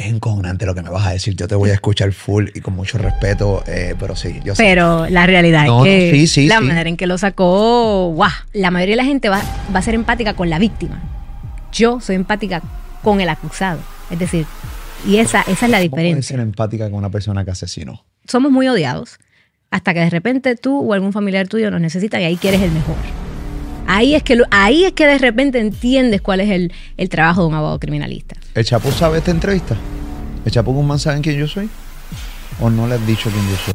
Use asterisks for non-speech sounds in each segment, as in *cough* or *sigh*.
Es encojonante lo que me vas a decir. Yo te voy a escuchar full y con mucho respeto, eh, pero sí, yo sé. Pero la realidad No, es que no, sí, sí, la sí. manera en que lo sacó, guau, la mayoría de la gente va, va a ser empática con la víctima. Yo soy empática con el acusado. Es decir, y esa, esa es la ¿Cómo puedes diferencia. ser empática con una persona que asesinó? Somos muy odiados hasta que de repente tú o algún familiar tuyo nos necesita y ahí quieres el mejor. Ahí es que, lo- ahí es que de repente entiendes cuál es el, el trabajo de un abogado criminalista. ¿El Chapo sabe esta entrevista? ¿El Chapo Guzmán sabe quién yo soy? ¿O no le has dicho quién yo soy?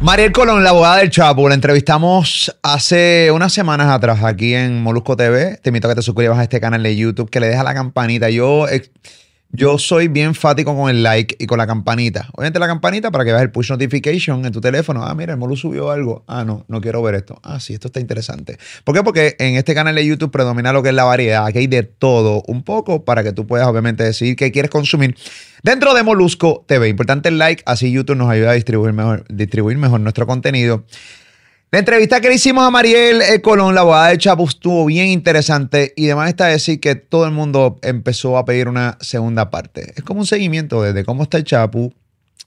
Mariel Colón, la abogada del Chapo, la entrevistamos hace unas semanas atrás aquí en Molusco TV. Te invito a que te suscribas a este canal de YouTube, que le dejas la campanita. Yo, eh, yo soy bien fático con el like y con la campanita. Obviamente la campanita para que veas el push notification en tu teléfono. Ah, mira, el Molu subió algo. Ah, no, no quiero ver esto. Ah, sí, esto está interesante. ¿Por qué? Porque en este canal de YouTube predomina lo que es la variedad. Aquí hay de todo un poco para que tú puedas obviamente decidir qué quieres consumir. Dentro de Molusco TV, importante el like, así YouTube nos ayuda a distribuir mejor, distribuir mejor nuestro contenido. La entrevista que le hicimos a Mariel eh, Colón, la abogada de Chapo, estuvo bien interesante y además está decir que todo el mundo empezó a pedir una segunda parte. Es como un seguimiento desde cómo está el Chapo,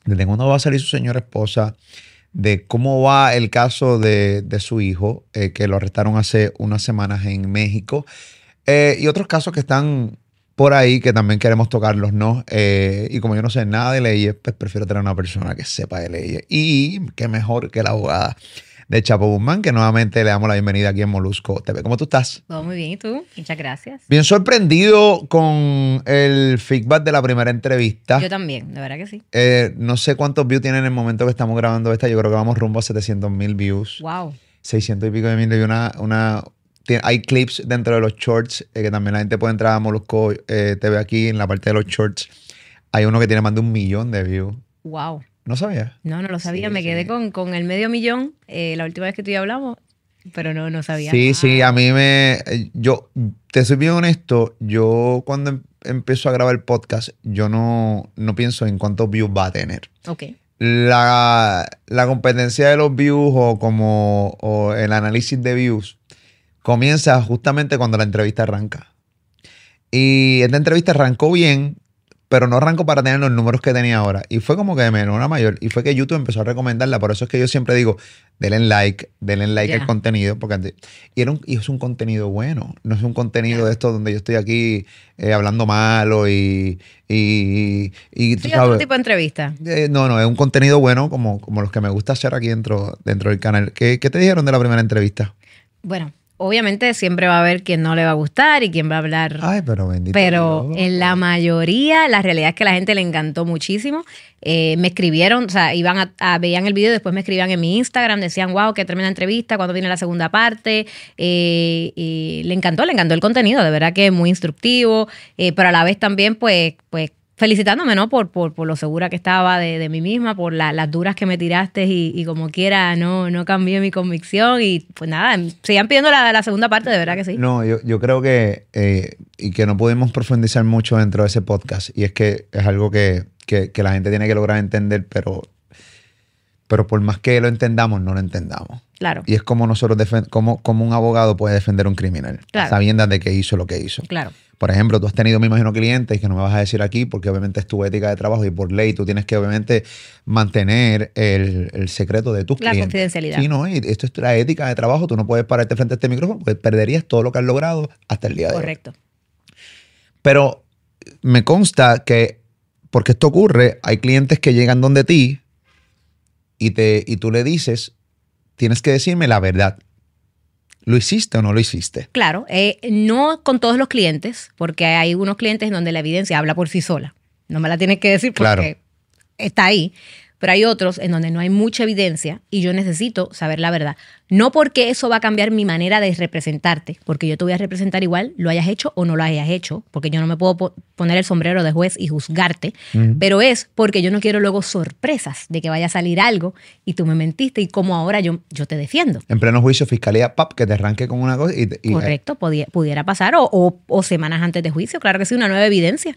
desde cuándo va a salir su señora esposa, de cómo va el caso de, su hijo, eh, que lo arrestaron hace unas semanas en México, eh, y otros casos que están por ahí que también queremos tocarlos, ¿no? Eh, y como yo no sé nada de leyes, pues prefiero tener una persona que sepa de leyes. Y qué mejor que la abogada de Chapo Guzmán, que nuevamente le damos la bienvenida aquí en Molusco TV. ¿Cómo tú estás? Todo muy bien, ¿y tú? Muchas gracias. Bien sorprendido con el feedback de la primera entrevista. Yo también, de verdad que sí. Eh, no sé cuántos views tiene en el momento que estamos grabando esta. Yo creo que vamos rumbo a 700 mil views. Wow. 600 y pico de mil. Y una, una, hay clips dentro de los shorts eh, que también la gente puede entrar a Molusco eh, TV aquí en la parte de los shorts. Hay uno que tiene más de un millón de views. Wow. ¿No sabía? No, no lo sabía. Sí, Me quedé sí. con, con el medio millón eh, la última vez que tú y yo hablamos, pero no, no sabía. Sí, Ah, sí, a mí me... eh, Yo, te soy bien honesto, yo cuando em- empiezo a grabar el podcast, yo no, no pienso en cuántos views va a tener. Ok. La, la competencia de los views o como o el análisis de views comienza justamente cuando la entrevista arranca. Y esta entrevista arrancó bien, pero no arrancó para tener los números que tenía ahora. Y fue como que de menor a mayor. Y fue que YouTube empezó a recomendarla. Por eso es que yo siempre digo, denle like, denle like Ya. al contenido. Porque antes- y, era un- y es un contenido bueno. No es un contenido de esto donde yo estoy aquí eh, hablando malo y... y, y tú Sí, otro sabes, tipo de entrevista. eh, no, no, es un contenido bueno como, como los que me gusta hacer aquí dentro, dentro del canal. ¿Qué, qué te dijeron de la primera entrevista? Bueno, obviamente siempre va a haber quien no le va a gustar y quien va a hablar. Ay, pero bendito. Pero Dios. en la mayoría, la realidad es que la gente le encantó muchísimo. Eh, me escribieron, o sea, iban a, a- veían el video, después me escribían en mi Instagram, decían, wow, qué tremenda entrevista, cuando viene la segunda parte. Eh, y le encantó, le encantó el contenido, de verdad que es muy instructivo, eh, pero a la vez también, pues, pues felicitándome, ¿no? Por, por, por lo segura que estaba de, de mí misma, por la- las duras que me tiraste y, como quiera, no, no cambié mi convicción. Y pues nada, sigan pidiendo la, la segunda parte, de verdad que sí. No, yo, yo creo que, eh, y que no pudimos profundizar mucho dentro de ese podcast, y es que es algo que, que- que la gente tiene que lograr entender, pero, pero por más que lo entendamos, no lo entendamos. Claro, Y es como nosotros, como, como un abogado puede defender a un criminal, Claro. sabiendo de que hizo lo que hizo. claro. Por ejemplo, tú has tenido, me imagino, clientes que no me vas a decir aquí porque obviamente es tu ética de trabajo y por ley tú tienes que obviamente mantener el, el secreto de tus La clientes. confidencialidad. Sí, no, y esto es la ética de trabajo. Tú no puedes pararte frente a este micrófono porque perderías todo lo que has logrado hasta el día de hoy. Correcto. Pero me consta que, porque esto ocurre, hay clientes que llegan donde ti y, te, y tú le dices, tienes que decirme la verdad. ¿Lo hiciste o no lo hiciste? Claro, eh, no con todos los clientes, porque hay unos clientes en donde la evidencia habla por sí sola. No me la tienes que decir porque Claro. está ahí. Pero hay otros en donde no hay mucha evidencia y yo necesito saber la verdad. No porque eso va a cambiar mi manera de representarte, porque yo te voy a representar igual, lo hayas hecho o no lo hayas hecho, porque yo no me puedo po- poner el sombrero de juez y juzgarte, pero es porque yo no quiero luego sorpresas de que vaya a salir algo y tú me mentiste y como ahora yo, yo te defiendo. En pleno juicio, fiscalía, pap, que te arranque con una cosa y, y- Correcto, podía- pudiera pasar, o, o- o semanas antes de juicio, claro que sí, una nueva evidencia,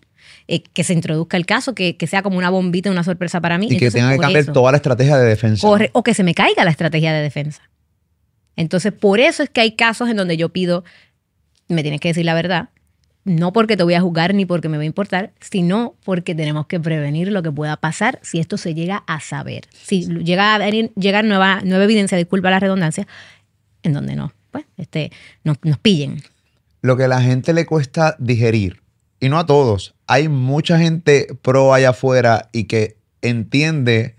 eh, que se introduzca el caso, que, que sea como una bombita, una sorpresa para mí. y que tenga que cambiar eso, toda la estrategia de defensa. corre- o que se me caiga la estrategia de defensa. Entonces, por eso es que hay casos en donde yo pido, me tienes que decir la verdad, no porque te voy a juzgar ni porque me va a importar, sino porque tenemos que prevenir lo que pueda pasar si esto se llega a saber. Si llega a venir, llegar nueva, nueva evidencia, disculpa la redundancia, en donde no, pues, este, nos, nos pillen. Lo que a la gente le cuesta digerir, y no a todos, hay mucha gente pro allá afuera y que entiende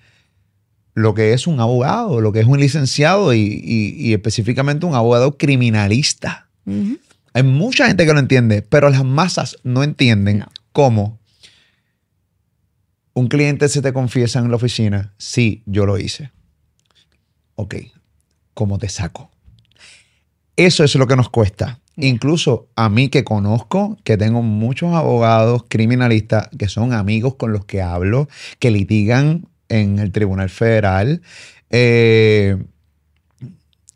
lo que es un abogado, lo que es un licenciado y, y- y específicamente un abogado criminalista. Hay mucha gente que lo entiende, pero las masas no entienden No. cómo un cliente se te confiesa en la oficina, sí, yo lo hice. Ok, ¿cómo te saco? Eso es lo que nos cuesta. Incluso a mí que conozco, que tengo muchos abogados criminalistas que son amigos con los que hablo, que litigan en el Tribunal Federal. eh,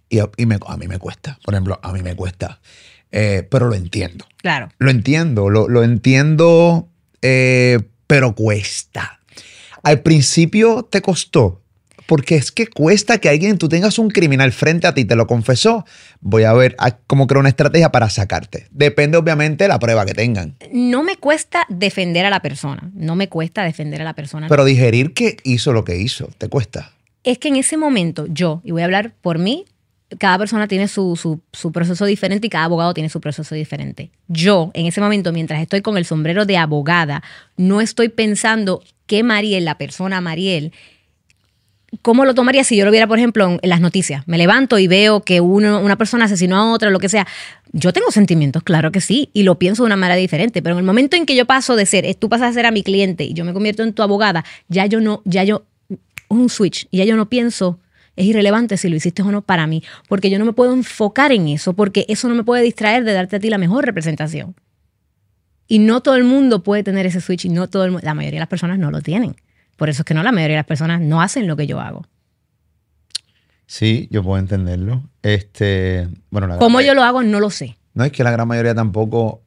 y a, y me- a mí me cuesta, por ejemplo, a mí me cuesta. Eh, pero lo entiendo. Claro. Lo entiendo, lo, lo entiendo, eh, pero cuesta. Al principio te costó, porque es que cuesta que alguien, tú tengas un criminal frente a ti, te lo confesó. Voy a ver a- cómo creo una estrategia para sacarte. Depende obviamente de la prueba que tengan. No me cuesta defender a la persona, no me cuesta defender a la persona. Pero digerir que hizo lo que hizo, te cuesta. es que en ese momento yo, y voy a hablar por mí, cada persona tiene su, su- su proceso diferente y cada abogado tiene su proceso diferente. Yo, en ese momento, mientras estoy con el sombrero de abogada, no estoy pensando que Mariel, la persona Mariel, ¿cómo lo tomaría si yo lo viera, por ejemplo, en, las noticias? Me levanto y veo que uno, una persona asesinó a otra, lo que sea. Yo tengo sentimientos, claro que sí, y lo pienso de una manera diferente, pero en el momento en que yo paso de ser, tú pasas a ser a mi cliente y yo me convierto en tu abogada, ya yo no, ya yo, un switch, ya yo no pienso, es irrelevante si lo hiciste o no para mí, porque yo no me puedo enfocar en eso, porque eso no me puede distraer de darte a ti la mejor representación. Y no todo el mundo puede tener ese switch y no todo el la mayoría de las personas no lo tienen. Por eso es que no, la mayoría de las personas no hacen lo que yo hago. Sí, yo puedo entenderlo. Este, bueno, la ¿Cómo yo lo hago? No lo sé. No es que la gran mayoría tampoco.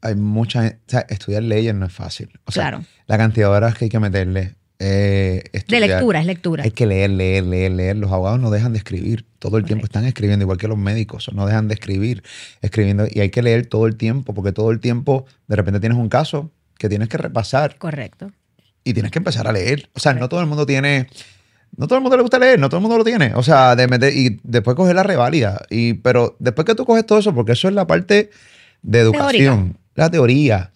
Hay mucha gente. O sea, estudiar leyes no es fácil. O sea, Claro. la cantidad de horas que hay que meterle. eh, De lectura, es lectura. Hay que leer, leer, leer, leer. Los abogados no dejan de escribir. Todo el tiempo están escribiendo, igual que los médicos. No dejan de escribir, escribiendo. Y hay que leer todo el tiempo, porque todo el tiempo, de repente tienes un caso que tienes que repasar Correcto. Y tienes que empezar a leer. O sea, no todo el mundo tiene. No todo el mundo le gusta leer, no todo el mundo lo tiene. O sea, de meter, y después coger la reválida. Y, pero después que tú coges todo eso, porque eso es la parte de educación, la teoría.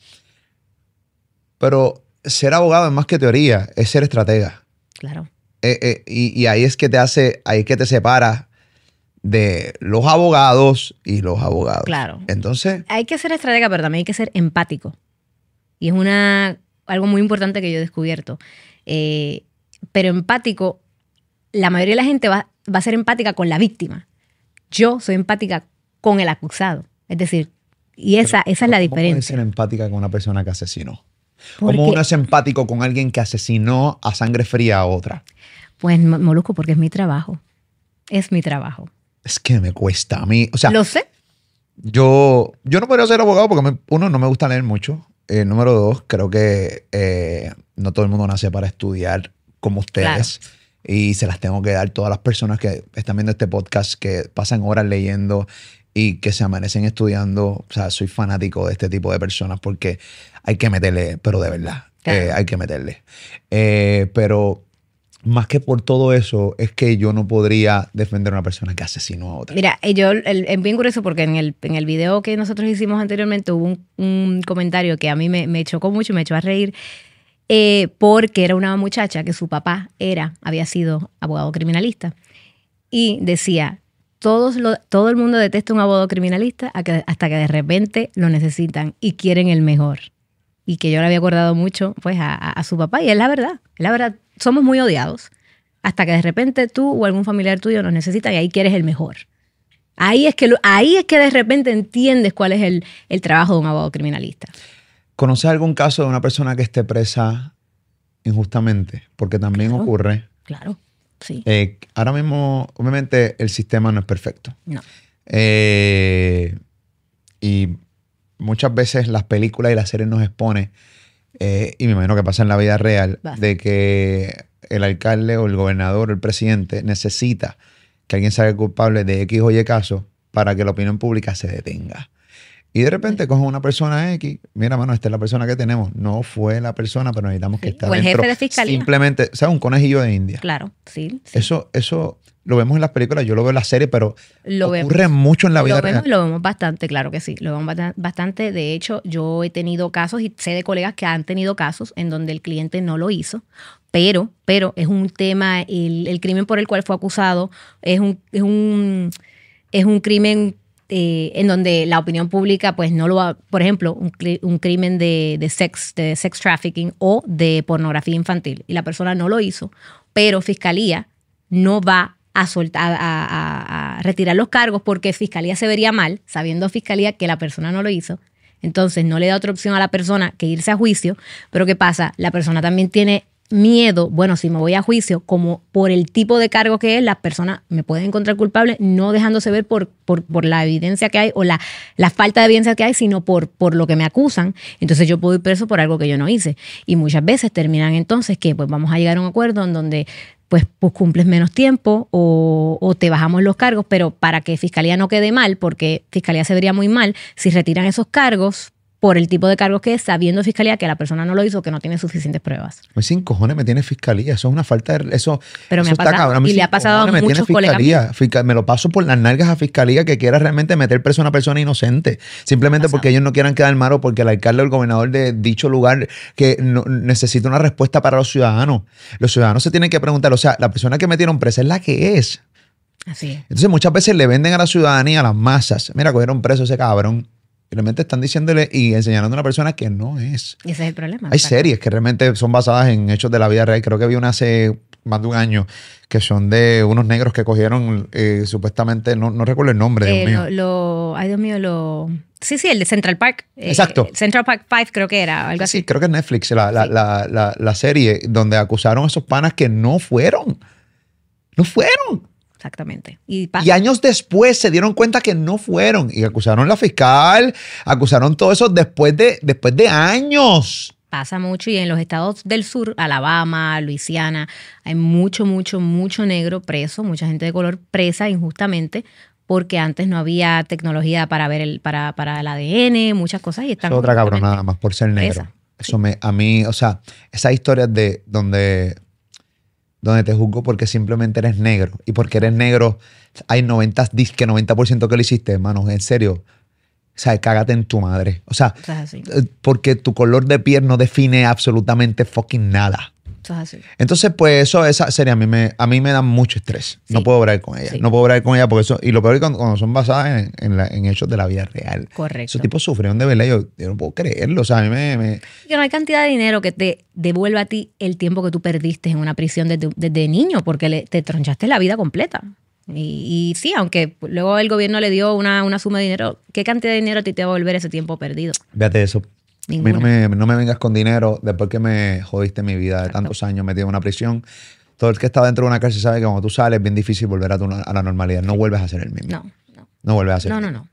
Pero ser abogado es más que teoría, es ser estratega. Claro. Eh, eh, y, y ahí es que te hace, ahí es que te separa de los abogados y los abogados. Claro. Entonces, Hay que ser estratega, pero también hay que ser empático. Y es una, algo muy importante que yo he descubierto. Eh, pero empático, la mayoría de la gente va, va a ser empática con la víctima. Yo soy empática con el acusado. Es decir, y esa, esa es la ¿cómo diferencia. ser empática con una persona que asesinó? Porque- ¿Cómo uno es empático con alguien que asesinó a sangre fría a otra? Pues Mo- Molusco, porque es mi trabajo. Es mi trabajo. Es que me cuesta a mí. O sea, Lo sé. yo, yo no podría ser abogado porque, me- uno, no me gusta leer mucho. Eh, número dos, creo que eh, no todo el mundo nace para estudiar como ustedes. Y se las tengo que dar todas las personas que están viendo este podcast, que pasan horas leyendo y que se amanecen estudiando. O sea, soy fanático de este tipo de personas porque hay que meterle, pero de verdad, Claro. eh, hay que meterle. Pero más que por todo eso, es que yo no podría defender a una persona que asesinó a otra. Mira, eh, yo es bien curioso porque en el, en el video que nosotros hicimos anteriormente hubo un, un comentario que a mí me, me chocó mucho y me echó a reír eh, porque era una muchacha que su papá era, había sido abogado criminalista y decía, todos lo- todo el mundo detesta un abogado criminalista hasta que de repente lo necesitan y quieren el mejor. Y que yo le había acordado mucho pues a, a- a su papá y es la verdad, es la verdad, somos muy odiados hasta que de repente tú o algún familiar tuyo nos necesita y ahí quieres el mejor. Ahí es que, lo- ahí es que de repente entiendes cuál es el, el trabajo de un abogado criminalista. ¿Conoces algún caso de una persona que esté presa injustamente? Porque también Claro. ocurre. Claro, sí. eh, ahora mismo, obviamente, el sistema no es perfecto. No. Eh, y muchas veces las películas y las series nos expone, eh, y me imagino que pasa en la vida real, de que el alcalde o el gobernador o el presidente necesita que alguien salga culpable de X o Y caso para que la opinión pública se detenga. Y de repente cogen una persona X, mira, mano, esta es la persona que tenemos. No fue la persona, pero necesitamos que esté O el dentro. jefe de fiscalía. Simplemente, o sea, un conejillo de India. Claro, sí. sí. Eso, eso lo vemos en las películas, yo lo veo en las series, pero Lo ocurre vemos. mucho en la vida lo vemos, real. lo vemos bastante, claro que sí. Lo vemos bastante. De hecho, yo he tenido casos y sé de colegas que han tenido casos en donde el cliente no lo hizo, pero, pero es un tema, el, el crimen por el cual fue acusado es un, es un, es un crimen eh, en donde la opinión pública, pues no lo va, por ejemplo, un, cri- un crimen de, de sex, de sex trafficking o de pornografía infantil, y la persona no lo hizo, pero fiscalía no va a soltar, a- a retirar los cargos porque fiscalía se vería mal, sabiendo fiscalía que la persona no lo hizo. Entonces no le da otra opción a la persona que irse a juicio. Pero ¿qué pasa? La persona también tiene miedo, bueno, si me voy a juicio, como por el tipo de cargo que es, las personas me pueden encontrar culpable, no dejándose ver por, por, por la evidencia que hay o la, la falta de evidencia que hay, sino por, por lo que me acusan. Entonces yo puedo ir preso por algo que yo no hice. Y muchas veces terminan entonces que pues vamos a llegar a un acuerdo en donde pues, pues cumples menos tiempo o, o te bajamos los cargos, pero para que Fiscalía no quede mal, porque Fiscalía se vería muy mal si retiran esos cargos por el tipo de cargos que es, sabiendo Fiscalía que la persona no lo hizo, que no tiene suficientes pruebas. Me sin cojones me tiene fiscalía. Eso es una falta de. Eso, Pero me ha pasado, cabrón. Y le ha pasado a cojones me tiene muchos fiscalía. Fisca- me lo paso por las nalgas a fiscalía que quiera realmente meter preso a una persona inocente. Simplemente porque ellos no quieran quedar mal o porque el alcalde o el gobernador de dicho lugar que no- necesita una respuesta para los ciudadanos. Los ciudadanos se tienen que preguntar, o sea, la persona que metieron presa es la que es. Así es. Entonces muchas veces le venden a la ciudadanía, a las masas. Mira, cogieron preso ese cabrón. Realmente están diciéndole y enseñando a una persona que no es. Y ese es el problema. Hay series que realmente son basadas en hechos de la vida real. Creo que vi una hace más de un año que son de unos negros que cogieron eh, supuestamente, no, no recuerdo el nombre, Dios Eh, mío. lo, lo- ay Dios mío, lo... Sí, sí, el de Central Park. Eh, Exacto. Central Park 5 creo que era, algo así. Sí, creo que es Netflix, la, la, Sí. la, la, la serie donde acusaron a esos panas que no fueron. No fueron. Exactamente. Y años después se dieron cuenta que no fueron. Y acusaron a la fiscal, acusaron todo eso después de, después de años. Pasa mucho y en los estados del sur, Alabama, Luisiana, hay mucho, mucho, mucho negro preso, mucha gente de color presa injustamente porque antes no había tecnología para ver el, para, para el ADN, muchas cosas y están Es otra cabronada más por ser negro. presa. Eso me, a mí, o sea, esas historias de donde, donde te juzgo porque simplemente eres negro y porque eres negro hay 90, que 90% que lo hiciste, hermano, en serio. O sea, cágate en tu madre. O sea, eh, porque tu color de piel no define absolutamente fucking nada. Eso es así. Entonces, pues eso, esa serie a mí me, a mí me da mucho estrés. No puedo hablar con ella. Sí. No puedo hablar con ella porque eso, y lo peor es cuando, cuando son basadas en, en la- en hechos de la vida real. Correcto. Esos tipos sufrieron de verdad. Yo, yo no puedo creerlo. O sea, a mí me. me- Que no hay cantidad de dinero que te devuelva a ti el tiempo que tú perdiste en una prisión desde, desde niño, porque le- te tronchaste la vida completa. Y, y sí, aunque luego el gobierno le dio una, una suma de dinero, ¿qué cantidad de dinero a ti te va a volver ese tiempo perdido? Fíjate eso. A mí no me, no me vengas con dinero después que me jodiste mi vida de Exacto. tantos años metido en una prisión. Todo el que está dentro de una cárcel sabe que cuando tú sales es bien difícil volver a, tu- a la normalidad. No vuelves a ser el mismo. No, no. No vuelves a ser No, el no, mismo. no.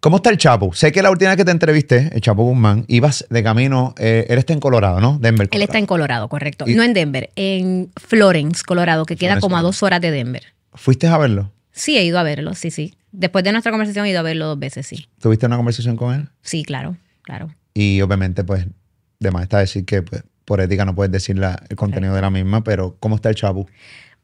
¿Cómo está el Chapo? Sé que la última vez que te entrevisté, el Chapo Guzmán, ibas de camino. eh, él está en Colorado, ¿no? Denver. Él está en Colorado, correcto. Y- no en Denver, en Florence, Colorado, que queda Florence, como a dos horas de Denver. ¿Fuiste a verlo? Sí, he ido a verlo, sí, sí. Después de nuestra conversación he ido a verlo dos veces, sí. ¿Tuviste una conversación con él? Sí, claro, claro. Y obviamente, pues, de más está decir que pues, por ética no puedes decir la- el contenido de la misma, pero ¿cómo está el Chapo?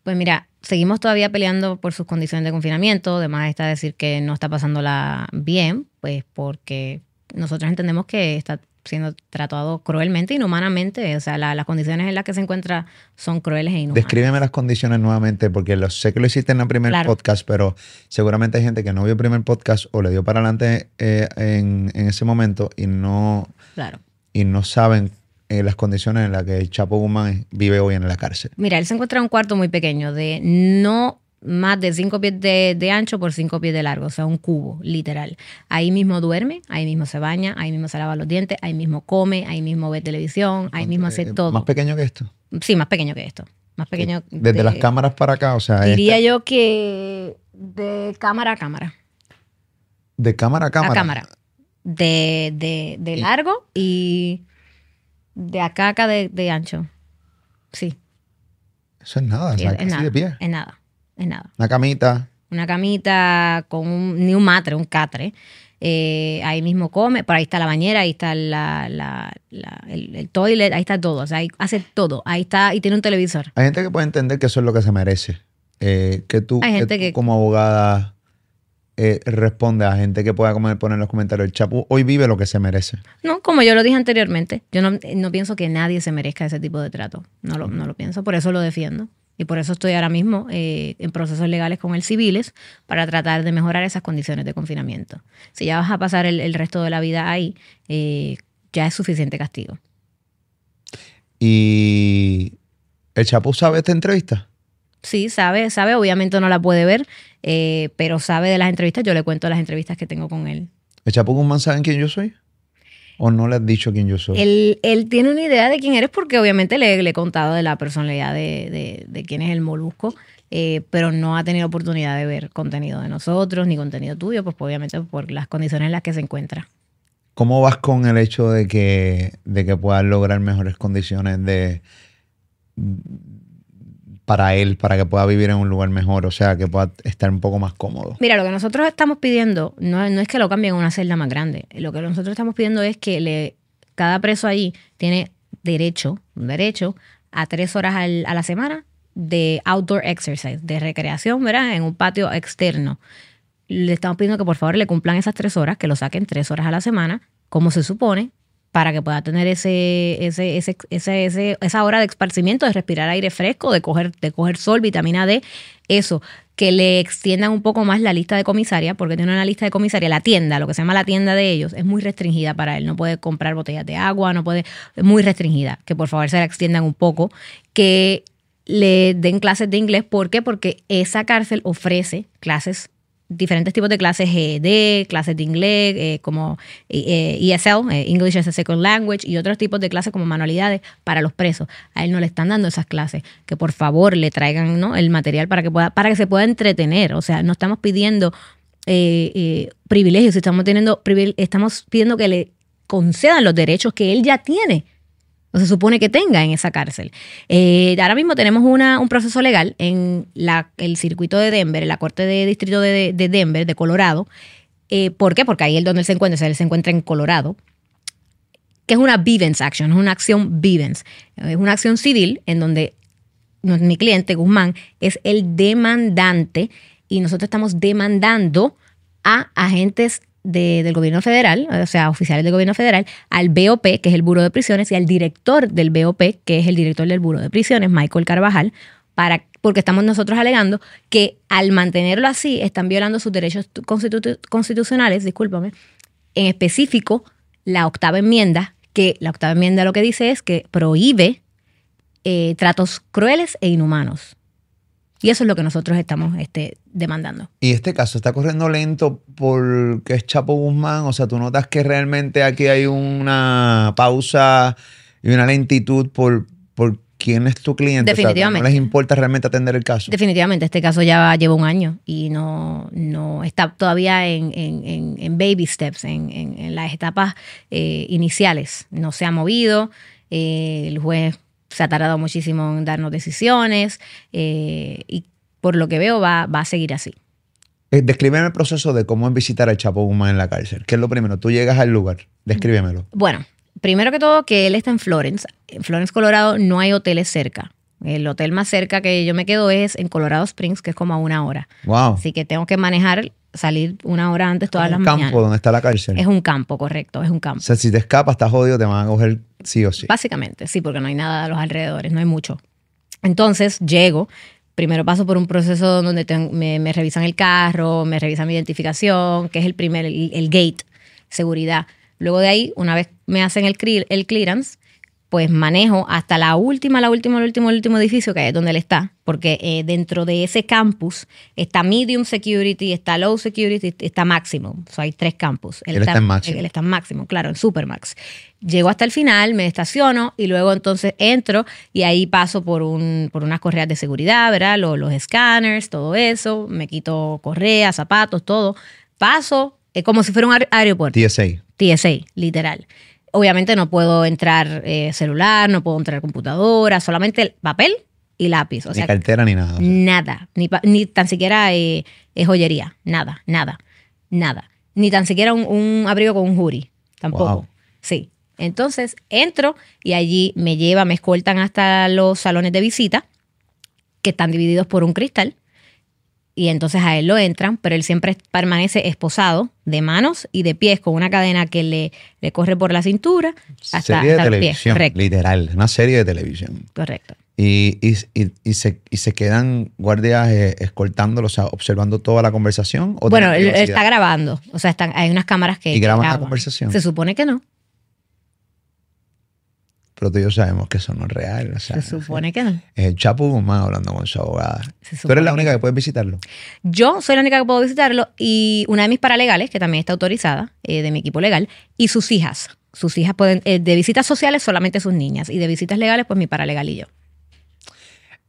Pues mira, seguimos todavía peleando por sus condiciones de confinamiento. Además está decir que no está pasándola bien, pues porque nosotros entendemos que está siendo tratado cruelmente, inhumanamente. O sea, la- las condiciones en las que se encuentra son crueles e inhumanas. Descríbeme las condiciones nuevamente, porque lo, sé que lo hiciste en el primer Claro. podcast, pero seguramente hay gente que no vio el primer podcast o le dio para adelante eh, en, en ese momento y no, Claro. y no saben eh, las condiciones en las que el Chapo Guzmán vive hoy en la cárcel. Mira, él se encuentra en un cuarto muy pequeño, de no más de cinco pies de, de ancho por cinco pies de largo, o sea, un cubo, literal. Ahí mismo duerme, ahí mismo se baña, ahí mismo se lava los dientes, ahí mismo come, ahí mismo ve televisión, ahí mismo hace Eh, todo. Más pequeño que esto. Sí, más pequeño que esto. Más pequeño. Desde de- las cámaras para acá, o sea, Diría esta- yo que de cámara a cámara. de cámara a cámara. A cámara. De, de, de largo y de acá a acá de, de ancho. Sí, Eso es nada, o sí, sea, es, casi nada. de pie. Es nada. Es nada. Una camita. Una camita con un, ni un matre, un catre. Eh, ahí mismo come, por ahí está la bañera, ahí está la, la- la- el, el toilet, ahí está todo, o sea, ahí hace todo, ahí está, y tiene un televisor. Hay gente que puede entender que eso es lo que se merece. Eh, que tú, Hay que gente tú que- como abogada eh, responde a gente que pueda como poner en los comentarios, el Chapu hoy vive lo que se merece. No, como yo lo dije anteriormente, yo no, no pienso que nadie se merezca ese tipo de trato. No lo, no lo pienso, por eso lo defiendo. Y por eso estoy ahora mismo eh, en procesos legales con el civiles para tratar de mejorar esas condiciones de confinamiento. Si ya vas a pasar el, el resto de la vida ahí, eh, ya es suficiente castigo. Y el Chapu sabe esta entrevista. Sí, sabe, sabe, obviamente no la puede ver, eh, pero sabe de las entrevistas. Yo le cuento las entrevistas que tengo con él. ¿El Chapu Guzmán sabe quién yo soy? ¿O no le has dicho quién yo soy? Él, él tiene una idea de quién eres porque obviamente le, le he contado de la personalidad de, de- de quién es el molusco, eh, pero no ha tenido oportunidad de ver contenido de nosotros ni contenido tuyo, pues obviamente por las condiciones en las que se encuentra. ¿Cómo vas con el hecho de que, de que puedas lograr mejores condiciones de para él, para que pueda vivir en un lugar mejor, o sea, que pueda estar un poco más cómodo? Mira, lo que nosotros estamos pidiendo no, es que lo cambien a una celda más grande. Lo que nosotros estamos pidiendo es que le, cada preso allí tiene derecho, un derecho, a tres horas a la semana de outdoor exercise, de recreación, ¿verdad? En un patio externo. Le estamos pidiendo que por favor le cumplan esas tres horas, que lo saquen tres horas a la semana, como se supone, para que pueda tener ese, ese, ese, ese- esa hora de esparcimiento, de respirar aire fresco, de coger, de coger sol, vitamina D, eso, que le extiendan un poco más la lista de comisaria, porque tiene una lista de comisaria, la tienda, lo que se llama la tienda de ellos, es muy restringida para él, no puede comprar botellas de agua, no puede, es muy restringida, que por favor se la extiendan un poco, que le den clases de inglés, ¿por qué? Porque esa cárcel ofrece clases diferentes tipos de clases GED, clases de inglés, eh, como eh, ESL, eh, English as a Second Language, y otros tipos de clases como manualidades para los presos. A él no le están dando esas clases. Que por favor le traigan ¿no? el material para que, pueda, para que se pueda entretener. O sea, no estamos pidiendo eh, eh, privilegios, estamos, teniendo, estamos pidiendo que le concedan los derechos que él ya tiene o se supone que tenga en esa cárcel. Eh, ahora mismo tenemos un proceso legal en el circuito de Denver, en la Corte de Distrito de, de Denver, de Colorado. Eh, ¿Por qué? Porque ahí es donde él se encuentra, o sea, él se encuentra en Colorado, que es una Vivens Action, es una acción Vivens. Es una acción civil en donde no- mi cliente, Guzmán, es el demandante y nosotros estamos demandando a agentes de- del gobierno federal, o sea, oficiales del gobierno federal, al BOP, que es el Buro de Prisiones, y al director del BOP, que es el director del Buro de Prisiones, Michael Carvajal, para, porque estamos nosotros alegando que al mantenerlo así están violando sus derechos constitu- constitucionales, discúlpame, en específico la octava enmienda, que la octava enmienda lo que dice es que prohíbe eh, tratos crueles e inhumanos. Y eso es lo que nosotros estamos este, demandando. Y este caso está corriendo lento porque es Chapo Guzmán. O sea, tú notas que realmente aquí hay una pausa y una lentitud por, por quién es tu cliente. O sea, Definitivamente. no les importa realmente atender el caso. Definitivamente, este caso ya lleva un año y no, no está todavía en, en- en- baby steps, en, en- en las etapas eh, iniciales. No se ha movido, eh, el juez se ha tardado muchísimo en darnos decisiones eh, y por lo que veo va, va a seguir así. Eh, Descríbeme el proceso de cómo es visitar al Chapo Guzmán en la cárcel. ¿Qué es lo primero? Tú llegas al lugar. Descríbemelo. Bueno, primero que todo que él está en Florence. En Florence, Colorado, no hay hoteles cerca. El hotel más cerca que yo me quedo es en Colorado Springs, que es como a una hora. Wow. Así que tengo que manejar, salir una hora antes todas un las campo mañanas. donde está la cárcel. Es un campo, correcto, es un campo. O sea, si te escapas, estás jodido, te van a coger sí o sí. Básicamente, sí, porque no hay nada a los alrededores, no hay mucho. Entonces llego, primero paso por un proceso donde me, revisan el carro, me revisan mi identificación, que es el primer, el, el gate, seguridad. Luego de ahí, una vez me hacen el, el clearance, pues manejo hasta la última, la última, el último, el último edificio que es donde él está, porque eh, dentro de ese campus está medium security, está low security, está maximum. O sea, hay tres campus. Él está en máximo. Él está en máximo, claro, en supermax. Llego hasta el final, me estaciono y luego entonces entro y ahí paso por, un, por unas correas de seguridad, ¿verdad? Los, los escáneres, todo eso, me quito correas, zapatos, todo. Paso eh, como si fuera un aer- aeropuerto. TSA. TSA, literal. Obviamente no puedo entrar eh, celular, no puedo entrar computadora, solamente el papel y lápiz. O ni sea, cartera ni nada. o sea. nada. Ni, ni tan siquiera eh, eh, joyería. Nada, nada, nada. Ni tan siquiera un, un abrigo con un jury. Tampoco. Wow. Sí. Entonces entro y allí me lleva, me escoltan hasta los salones de visita, que están divididos por un cristal. Y entonces a él lo entran, pero él siempre permanece esposado de manos y de pies con una cadena que le, le corre por la cintura hasta, serie de hasta el pie. televisión, literal, una serie de televisión. correcto. Y, y, y- y se, y se quedan guardias eh, escoltándolo, o sea, observando toda la conversación. ¿o Bueno, él, está grabando. O sea, están, hay unas cámaras que. ¿Y graban la conversación? Se supone que no. Pero tú y yo sabemos que eso no es real. O sea, Se supone que no. Es el Chapo Guzmán hablando con su abogada. Tú eres la única que puedes visitarlo. Yo soy la única que puedo visitarlo y una de mis paralegales, que también está autorizada, eh, de mi equipo legal, y sus hijas. Sus hijas pueden, eh, de visitas sociales solamente sus niñas y de visitas legales, pues mi paralegal y yo.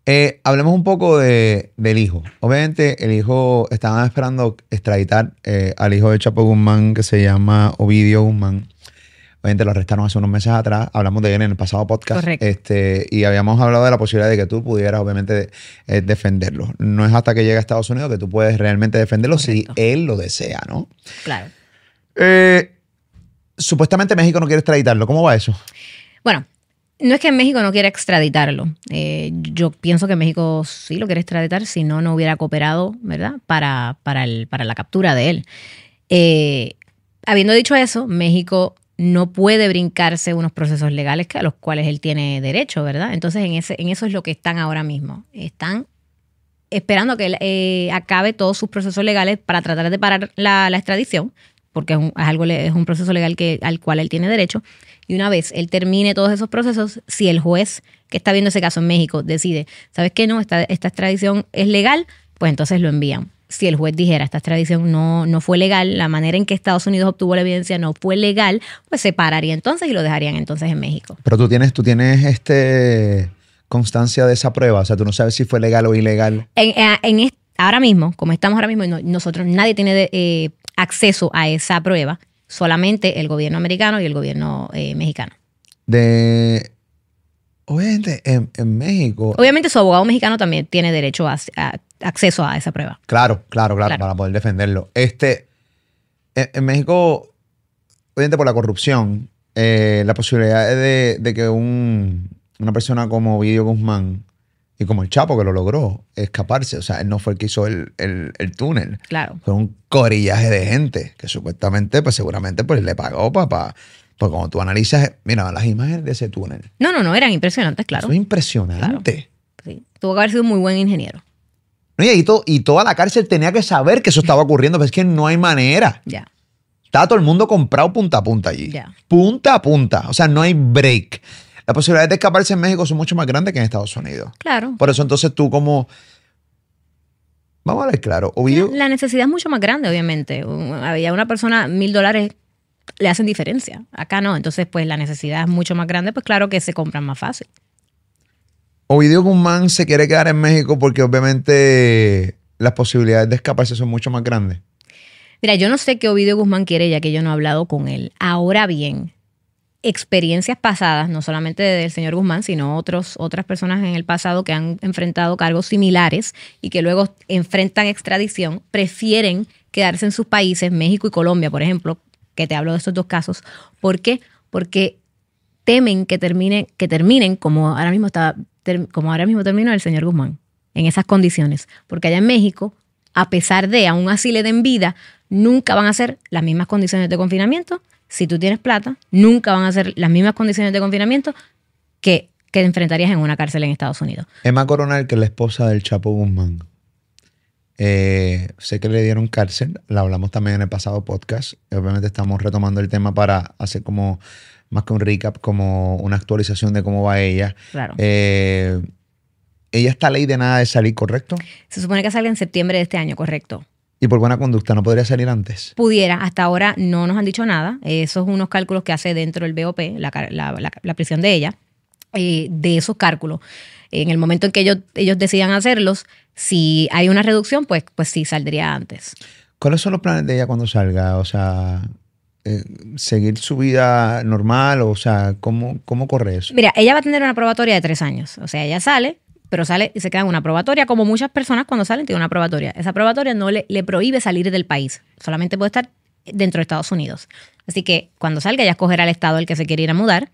Eh, hablemos un poco de, del hijo. Obviamente, el hijo, estaban esperando extraditar al hijo de Chapo Guzmán, que se llama Ovidio Guzmán. Obviamente lo arrestaron hace unos meses atrás. Hablamos de él en el pasado podcast. Correcto. Este, y habíamos hablado de la posibilidad de que tú pudieras, obviamente, eh, defenderlo. No es hasta que llegue a Estados Unidos que tú puedes realmente defenderlo Correcto. si él lo desea, ¿no? Claro. Eh, supuestamente México no quiere extraditarlo. ¿Cómo va eso? Bueno, no es que México no quiera extraditarlo. Eh, yo pienso que México sí lo quiere extraditar, si no, no hubiera cooperado, ¿verdad? Para, para, el, para la captura de él. Eh, habiendo dicho eso, México no puede brincarse unos procesos legales que a los cuales él tiene derecho, ¿verdad? Entonces, en, ese, en eso es lo que están ahora mismo. Están esperando que él eh, acabe todos sus procesos legales para tratar de parar la, extradición, porque es un, algo, es un proceso legal que, al cual él tiene derecho. Y una vez él termine todos esos procesos, si el juez que está viendo ese caso en México decide, ¿sabes qué no? Esta extradición es legal, pues entonces lo envían. Si el juez dijera, esta extradición no, no fue legal, la manera en que Estados Unidos obtuvo la evidencia no fue legal, pues se pararía entonces y lo dejarían entonces en México. Pero tú tienes, tú tienes este constancia de esa prueba. O sea, tú no sabes si fue legal o ilegal. En, eh, en ahora mismo, como estamos ahora mismo, no- nosotros nadie tiene de- eh, acceso a esa prueba, solamente el gobierno americano y el gobierno eh, mexicano. De. Obviamente, en, en México. Obviamente su abogado mexicano también tiene derecho a, a- acceso a esa prueba. Claro, claro, claro, Claro. para poder defenderlo. Este. En, en México, obviamente por la corrupción, eh, la posibilidad de, de que un, una persona como Ovidio Guzmán y como el Chapo que lo logró escaparse, o sea, él no fue el que hizo el, el- el túnel. Claro. Fue un corillaje de gente que supuestamente, pues seguramente, pues le pagó papá. Pues cuando tú analizas, mira, las imágenes de ese túnel. No, no, no, eran impresionantes, claro. Eso es impresionante. Sí. Tuvo que haber sido un muy buen ingeniero. No, y, to- y toda la cárcel tenía que saber que eso estaba ocurriendo, pero es que no hay manera. Ya. Estaba todo el mundo comprado punta a punta allí. Ya. Punta a punta. O sea, no hay break. Las posibilidades de escaparse en México son mucho más grandes que en Estados Unidos. Claro. Por eso entonces tú como... Vamos a ver claro. Ovidio, La necesidad es mucho más grande, obviamente. Había una persona, mil dólares le hacen diferencia. Acá no. Entonces, pues la necesidad es mucho más grande, pues claro que se compran más fácil. Ovidio Guzmán se quiere quedar en México porque obviamente las posibilidades de escaparse son mucho más grandes. Mira, yo no sé qué Ovidio Guzmán quiere, ya que yo no he hablado con él. Ahora bien, experiencias pasadas, no solamente del señor Guzmán, sino otros, otras personas en el pasado que han enfrentado cargos similares y que luego enfrentan extradición, prefieren quedarse en sus países, México y Colombia, por ejemplo, que te hablo de estos dos casos. ¿Por qué? Porque temen que termine, que terminen como ahora mismo está, como ahora mismo terminó el señor Guzmán, en esas condiciones. Porque allá en México, a pesar de, aún así le den vida, nunca van a ser las mismas condiciones de confinamiento. Si tú tienes plata, nunca van a ser las mismas condiciones de confinamiento que, que enfrentarías en una cárcel en Estados Unidos. Emma Coronel, que es la esposa del Chapo Guzmán. Eh, sé que le dieron cárcel, la hablamos también en el pasado podcast. Obviamente estamos retomando el tema para hacer como más que un recap, como una actualización de cómo va ella. Claro. Eh, ella está ley de nada de salir, ¿correcto? Se supone que salga en septiembre de este año, correcto. Y por buena conducta, ¿no podría salir antes? Pudiera, hasta ahora no nos han dicho nada. Esos son unos cálculos que hace dentro del BOP, la, car- la- la- la prisión de ella. Eh, de esos cálculos, en el momento en que ellos, ellos decidan hacerlos, si hay una reducción, pues, pues sí, saldría antes. ¿Cuáles son los planes de ella cuando salga? O sea, eh, seguir su vida normal, o sea, ¿cómo, cómo corre eso? Mira, ella va a tener una probatoria de tres años. O sea, ella sale, pero sale y se queda en una probatoria, como muchas personas cuando salen tienen una probatoria. Esa probatoria no le, le prohíbe salir del país, solamente puede estar dentro de Estados Unidos. Así que cuando salga ya escogerá el estado al que se quiere ir a mudar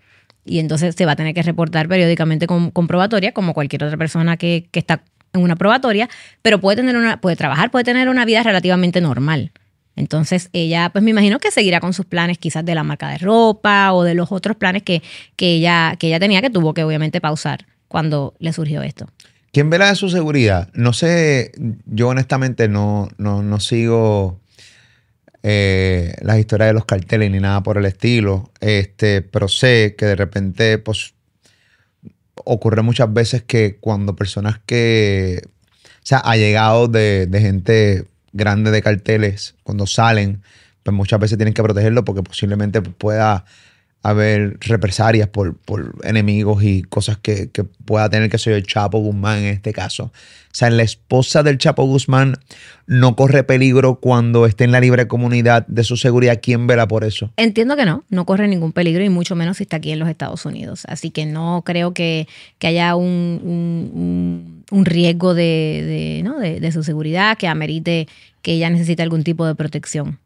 y entonces se va a tener que reportar periódicamente con, con probatoria, como cualquier otra persona que, que está en una probatoria, pero puede tener una, puede trabajar, puede tener una vida relativamente normal. Entonces ella, pues me imagino que seguirá con sus planes quizás de la marca de ropa o de los otros planes que, que, ella, que ella tenía que tuvo que obviamente pausar cuando le surgió esto. ¿Quién verá de su seguridad? No sé, yo honestamente no, no, no sigo eh, las historias de los carteles ni nada por el estilo, este, pero sé que de repente pues, ocurre muchas veces que cuando personas que, o sea, allegados de, de gente grande de carteles, cuando salen, pues muchas veces tienen que protegerlo porque posiblemente pueda haber represalias por, por enemigos y cosas que, que pueda tener que ser el Chapo Guzmán en este caso. O sea, la esposa del Chapo Guzmán no corre peligro cuando esté en la libre comunidad de su seguridad. ¿Quién verá por eso? Entiendo que no, no corre ningún peligro y mucho menos si está aquí en los Estados Unidos. Así que no creo que, que haya un, un, un, riesgo de, de, ¿no? de su seguridad que amerite que ella necesite algún tipo de protección.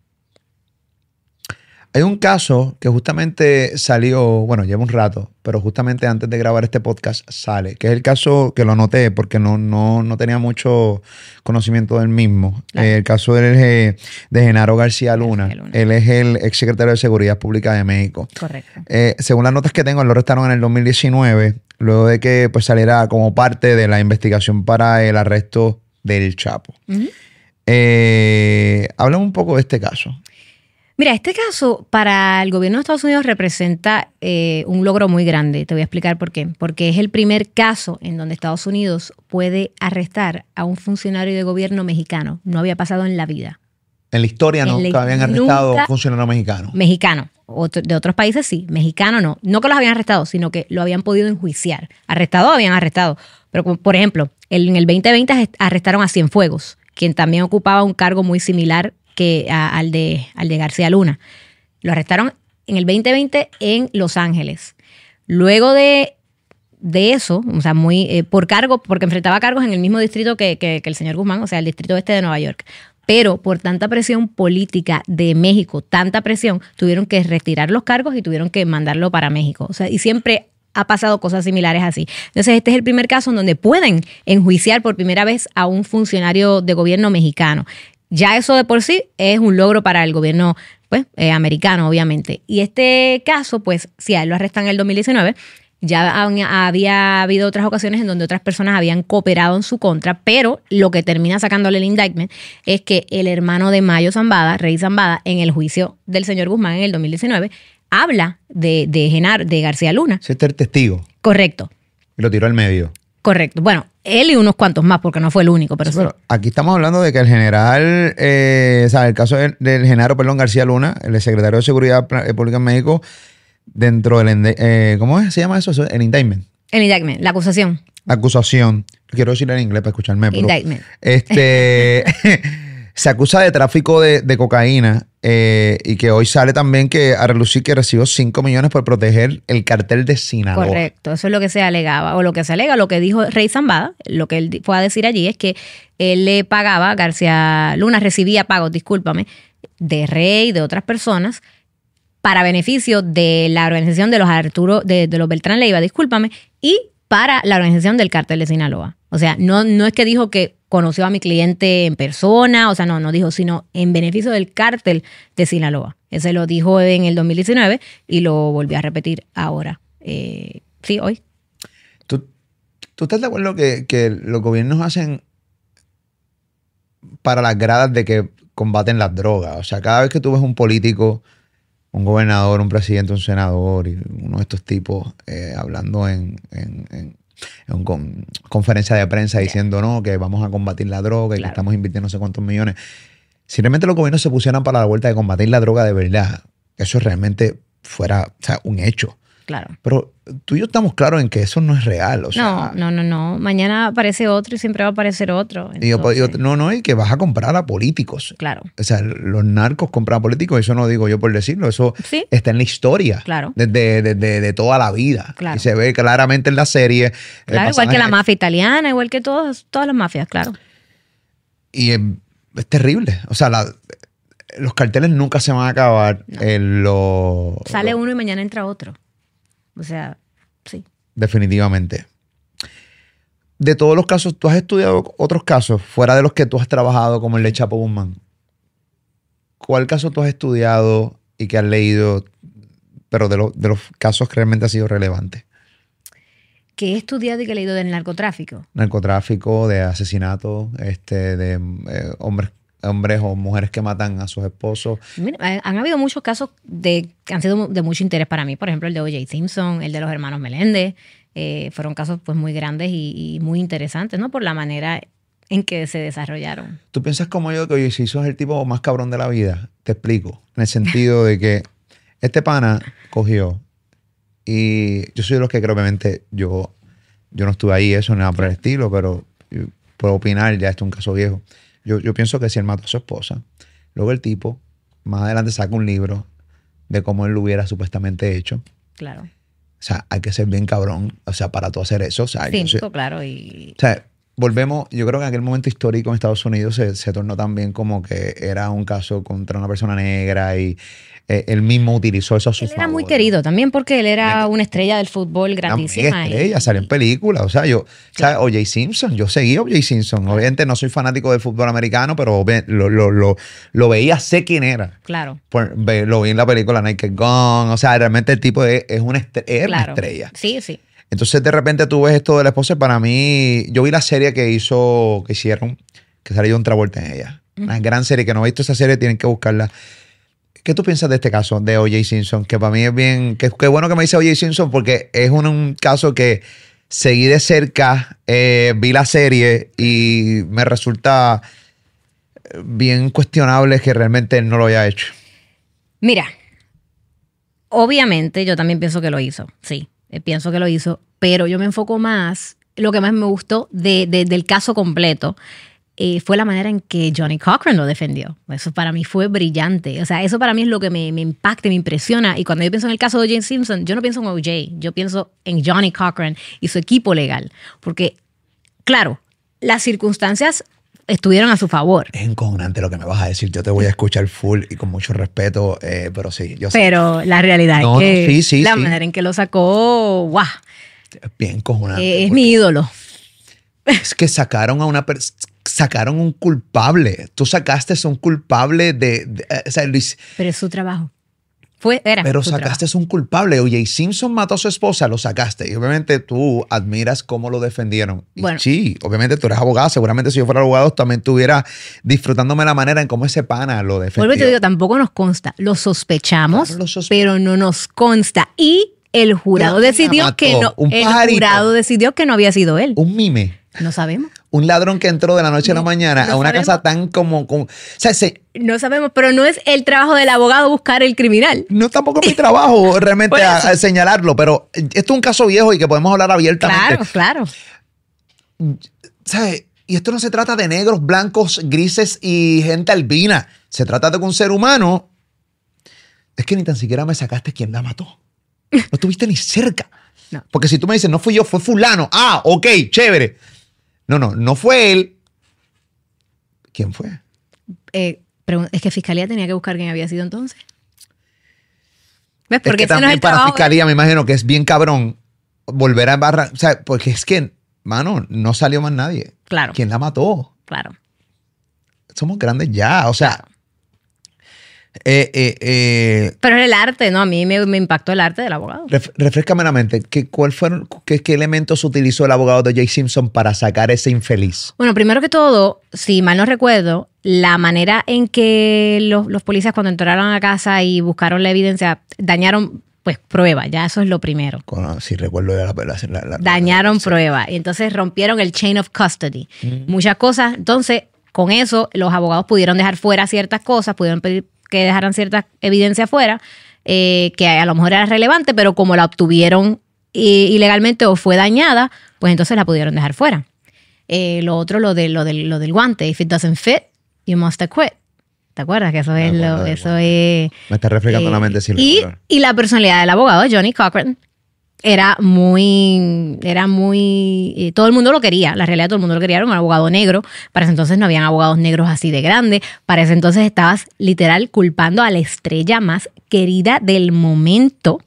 Hay un caso que justamente salió, bueno, lleva un rato, pero justamente antes de grabar este podcast sale, que es el caso que lo noté porque no, no, no tenía mucho conocimiento del mismo. Claro. Eh, el caso eh, de Genaro García Luna. García Luna. Él es el ex secretario de Seguridad Pública de México. Correcto. Eh, según las notas que tengo, él lo arrestaron en el 2019, luego de que pues, saliera como parte de la investigación para el arresto del Chapo. Eh, háblame un poco de este caso. Mira, este caso para el gobierno de Estados Unidos representa eh, un logro muy grande. Te voy a explicar por qué. Porque es el primer caso en donde Estados Unidos puede arrestar a un funcionario de gobierno mexicano. No había pasado en la vida. En la historia, ¿no? La- Que habían arrestado nunca- funcionarios mexicanos. Mexicano. Otro- de otros países sí. Mexicano no. No que los habían arrestado, sino que lo habían podido enjuiciar. Arrestado habían arrestado. Pero, por ejemplo, en el 2020 arrest- arrestaron a Cienfuegos, quien también ocupaba un cargo muy similar que al, de, al de García Luna. Lo arrestaron en el 2020 en Los Ángeles. Luego de, de eso, o sea, muy eh, por cargo, porque enfrentaba cargos en el mismo distrito que, que- que el señor Guzmán, o sea, el distrito este de Nueva York. Pero por tanta presión política de México, tanta presión, tuvieron que retirar los cargos y tuvieron que mandarlo para México. O sea, y siempre ha pasado cosas similares así. Entonces, este es el primer caso en donde pueden enjuiciar por primera vez a un funcionario de gobierno mexicano. Ya eso de por sí es un logro para el gobierno pues, eh, americano, obviamente. Y este caso, pues, si a él lo arrestan en el 2019, ya había habido otras ocasiones en donde otras personas habían cooperado en su contra, pero lo que termina sacándole el indictment es que el hermano de Mayo Zambada, Rey Zambada, en el juicio del señor Guzmán en el 2019, habla de, de, Genar, de García Luna. Ese es el testigo. Correcto, Y lo tiró al medio. Correcto. Bueno, él y unos cuantos más, porque no fue el único, pero sí. Pero aquí estamos hablando de que el general, eh, o sea, el caso del, del Genaro, perdón, García Luna, el secretario de Seguridad eh, Pública en México, dentro del, eh, ¿cómo es? se llama eso? El indictment. el indictment, la acusación. Acusación. Quiero decirlo en inglés para escucharme. pero, Indictment. Este, *laughs* *laughs* se acusa de tráfico de, de cocaína eh, y que hoy sale también que a relucir que recibió 5 millones por proteger el cartel de Sinaloa. Correcto, eso es lo que se alegaba, o lo que se alega, lo que dijo Rey Zambada, lo que él fue a decir allí es que él le pagaba, García Luna recibía pagos, discúlpame, de Rey, de otras personas, para beneficio de la organización de los Arturo, de, de los Beltrán Leiva, discúlpame, y para la organización del cártel de Sinaloa. O sea, no, no es que dijo que conoció a mi cliente en persona, o sea, no, no dijo, sino en beneficio del cártel de Sinaloa. Ese lo dijo en el 2019 y lo volvió a repetir ahora. Eh, sí, hoy. ¿Tú, tú estás de acuerdo que, que los gobiernos hacen para las gradas de que combaten las drogas? O sea, cada vez que tú ves un político, un gobernador, un presidente, un senador y uno de estos tipos eh, hablando en, en, en- en con- conferencia de prensa diciendo no, que vamos a combatir la droga y que estamos invirtiendo no sé cuántos millones. Si realmente los gobiernos se pusieran para la vuelta de combatir la droga de verdad, eso realmente fuera o sea, un hecho. Claro. Pero tú y yo estamos claros en que eso no es real. O sea, no, no, no, no. Mañana aparece otro y siempre va a aparecer otro. y yo- yo- Entonces, no, no, y que vas a comprar a políticos. Claro. O sea, los narcos compran a políticos, eso no digo yo por decirlo, eso Sí. está en la historia. Claro. Desde, desde- de toda la vida. Claro. Y se ve claramente en la serie. el Claro, igual que la mafia italiana, igual que todas, todas las mafias, claro. Y es, es terrible. O sea, la- los carteles nunca se van a acabar. en lo, Sale uno y mañana entra otro. O sea, sí. Definitivamente. De todos los casos, ¿tú has estudiado otros casos fuera de los que tú has trabajado, como el de Chapo Guzmán? ¿Cuál caso tú has estudiado y que has leído, pero de, lo- de los casos que realmente ha sido relevante? Que he estudiado y que he leído del narcotráfico. Narcotráfico, de asesinato, este, de eh, hombres, hombres o mujeres que matan a sus esposos. Mira, han habido muchos casos de, que han sido de mucho interés para mí. Por ejemplo, el de O.J. Simpson, el de los hermanos Meléndez. Eh, fueron casos pues muy grandes y, y muy interesantes, ¿no? Por la manera en que se desarrollaron. ¿Tú piensas como yo que oye, si sos el tipo más cabrón de la vida? Te explico. En el sentido de que este pana cogió y yo soy de los que creo, obviamente, yo, yo no estuve ahí, eso, nada por el estilo, pero puedo opinar, ya esto es un caso viejo. Yo, yo pienso que si él mató a su esposa, luego el tipo más adelante saca un libro de cómo él lo hubiera supuestamente hecho. Claro. O sea, hay que ser bien cabrón, o sea, para tú hacer eso. O sea, yo soy- Cínico, claro. Y o sea, volvemos, yo creo que en aquel momento histórico en Estados Unidos se, se tornó también como que era un caso contra una persona negra y eh, él mismo utilizó eso a su él era muy querido también porque él era una estrella del fútbol Una grandísima. mega y- estrella, salió en películas. O sea, yo, o O.J. Simpson, yo seguí a O.J. Simpson. Obviamente no soy fanático del fútbol americano, pero lo, lo, lo, lo veía, sé quién era. Claro. Por- ve- lo vi en la película Naked Gun. O sea, realmente el tipo es, es una, estre- era una claro. estrella. Sí, sí. Entonces de repente tú ves esto de la esposa para mí, yo vi la serie que hizo, que hicieron, que salió un Travolta en ella. Una gran serie, que no he visto esa serie, tienen que buscarla. ¿Qué tú piensas de este caso de O.J. Simpson? Que para mí es bien, que qué bueno que me dice O.J. Simpson porque es un, un caso que seguí de cerca, eh, vi la serie y me resulta bien cuestionable que realmente él no lo haya hecho. Mira, obviamente yo también pienso que lo hizo, sí, eh, pienso que lo hizo, pero yo me enfoco más, lo que más me gustó de- de- del caso completo eh, fue la manera en que Johnny Cochran lo defendió. Eso para mí fue brillante. O sea, eso para mí es lo que me, me impacta, me impresiona. Y cuando yo pienso en el caso de O.J. Simpson, yo no pienso en O.J., yo pienso en Johnny Cochran y su equipo legal. Porque, claro, las circunstancias estuvieron a su favor. Es encojonante lo que me vas a decir. Yo te voy a escuchar full y con mucho respeto, eh, pero sí, yo sé. Pero la realidad No, es que sí, sí, la sí. manera en que lo sacó, guau, Es bien encojonante. eh, es mi ídolo. Es que sacaron a una persona. Sacaron un culpable. Tú sacaste a un culpable de. de- eh, o sea, Luis, Pero es su trabajo. Fue, era pero sacaste a un culpable. Oye, Simpson mató a su esposa, lo sacaste. Y obviamente tú admiras cómo lo defendieron. Y Bueno. sí, obviamente tú eres abogado. Seguramente si yo fuera abogado también estuviera disfrutándome la manera en cómo ese pana lo defendió. Vuelvo y te digo, tampoco nos consta. Lo sospechamos, Claro, lo sospe- pero no nos consta. Y el jurado ¿Quién la decidió que no. Un el pajarito. jurado decidió que no había sido él. Un mime. No sabemos. Un ladrón que entró de la noche a la mañana no a una sabemos. casa tan como. como o sea, se- No sabemos, pero no es el trabajo del abogado buscar el criminal. no tampoco es mi trabajo *laughs* realmente a- a señalarlo, pero esto es un caso viejo y que podemos hablar abiertamente. Claro, claro. ¿Sabes? Y esto no se trata de negros, blancos, grises y gente albina. Se trata de que un ser humano. Es que ni tan siquiera me sacaste quién la mató. No estuviste ni cerca. No. Porque si tú me dices, no fui yo, fue fulano. Ah, ok, chévere. No, no, no fue él. ¿Quién fue? Eh, es que Fiscalía tenía que buscar quién había sido entonces. ¿Ves? es que no también para trabajo fiscalía me imagino que es bien cabrón volver a embarrar. O sea, porque es que, mano, no salió más nadie. Claro, ¿Quién la mató? claro. Somos grandes ya. O sea, eh, eh, eh, Pero es el arte, ¿no? A mí me, me impactó el arte del abogado. ref- refrescame la mente. ¿Qué, cuál fueron, qué, qué elementos utilizó el abogado de Jay Simpson para sacar ese infeliz? Bueno, primero que todo, si mal no recuerdo, la manera en que los, los policías cuando entraron a casa y buscaron la evidencia, dañaron pues prueba, ya eso es lo primero. Con- si recuerdo la, la- la- la- Dañaron sí. prueba y entonces rompieron el chain of custody. Muchas cosas, entonces con eso los abogados pudieron dejar fuera ciertas cosas, pudieron pedir que dejaran ciertas evidencias fuera eh, que a lo mejor era relevante, pero como la obtuvieron eh, ilegalmente o fue dañada, pues entonces la pudieron dejar fuera. Eh, lo otro, lo, de, lo, del, lo del guante. If it doesn't fit, you must acquit. ¿Te acuerdas? Que eso es lo, eso es. Me está refrescando eh, la mente sin y, y la personalidad del abogado, Johnny Cochran, era muy, era muy, eh, todo el mundo lo quería, la realidad todo el mundo lo quería, era un abogado negro, para ese entonces no habían abogados negros así de grandes, para ese entonces estabas literal culpando a la estrella más querida del momento.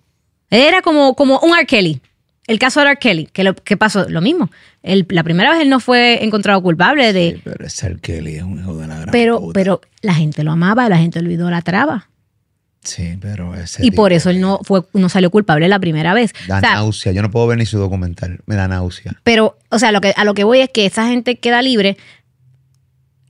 Era como, como un R. Kelly, el caso de R. Kelly, que, lo, que pasó lo mismo. El- la primera vez él no fue encontrado culpable de... Sí, pero ese R. Kelly es un hijo de la gran pero, puta. pero la gente lo amaba, la gente lo idolatraba. Sí, pero ese Y por eso él no, fue, no salió culpable la primera vez. Da O sea, náusea. Yo no puedo ver ni su documental. Me da náusea. Pero, o sea, lo que, a lo que voy es que esa gente queda libre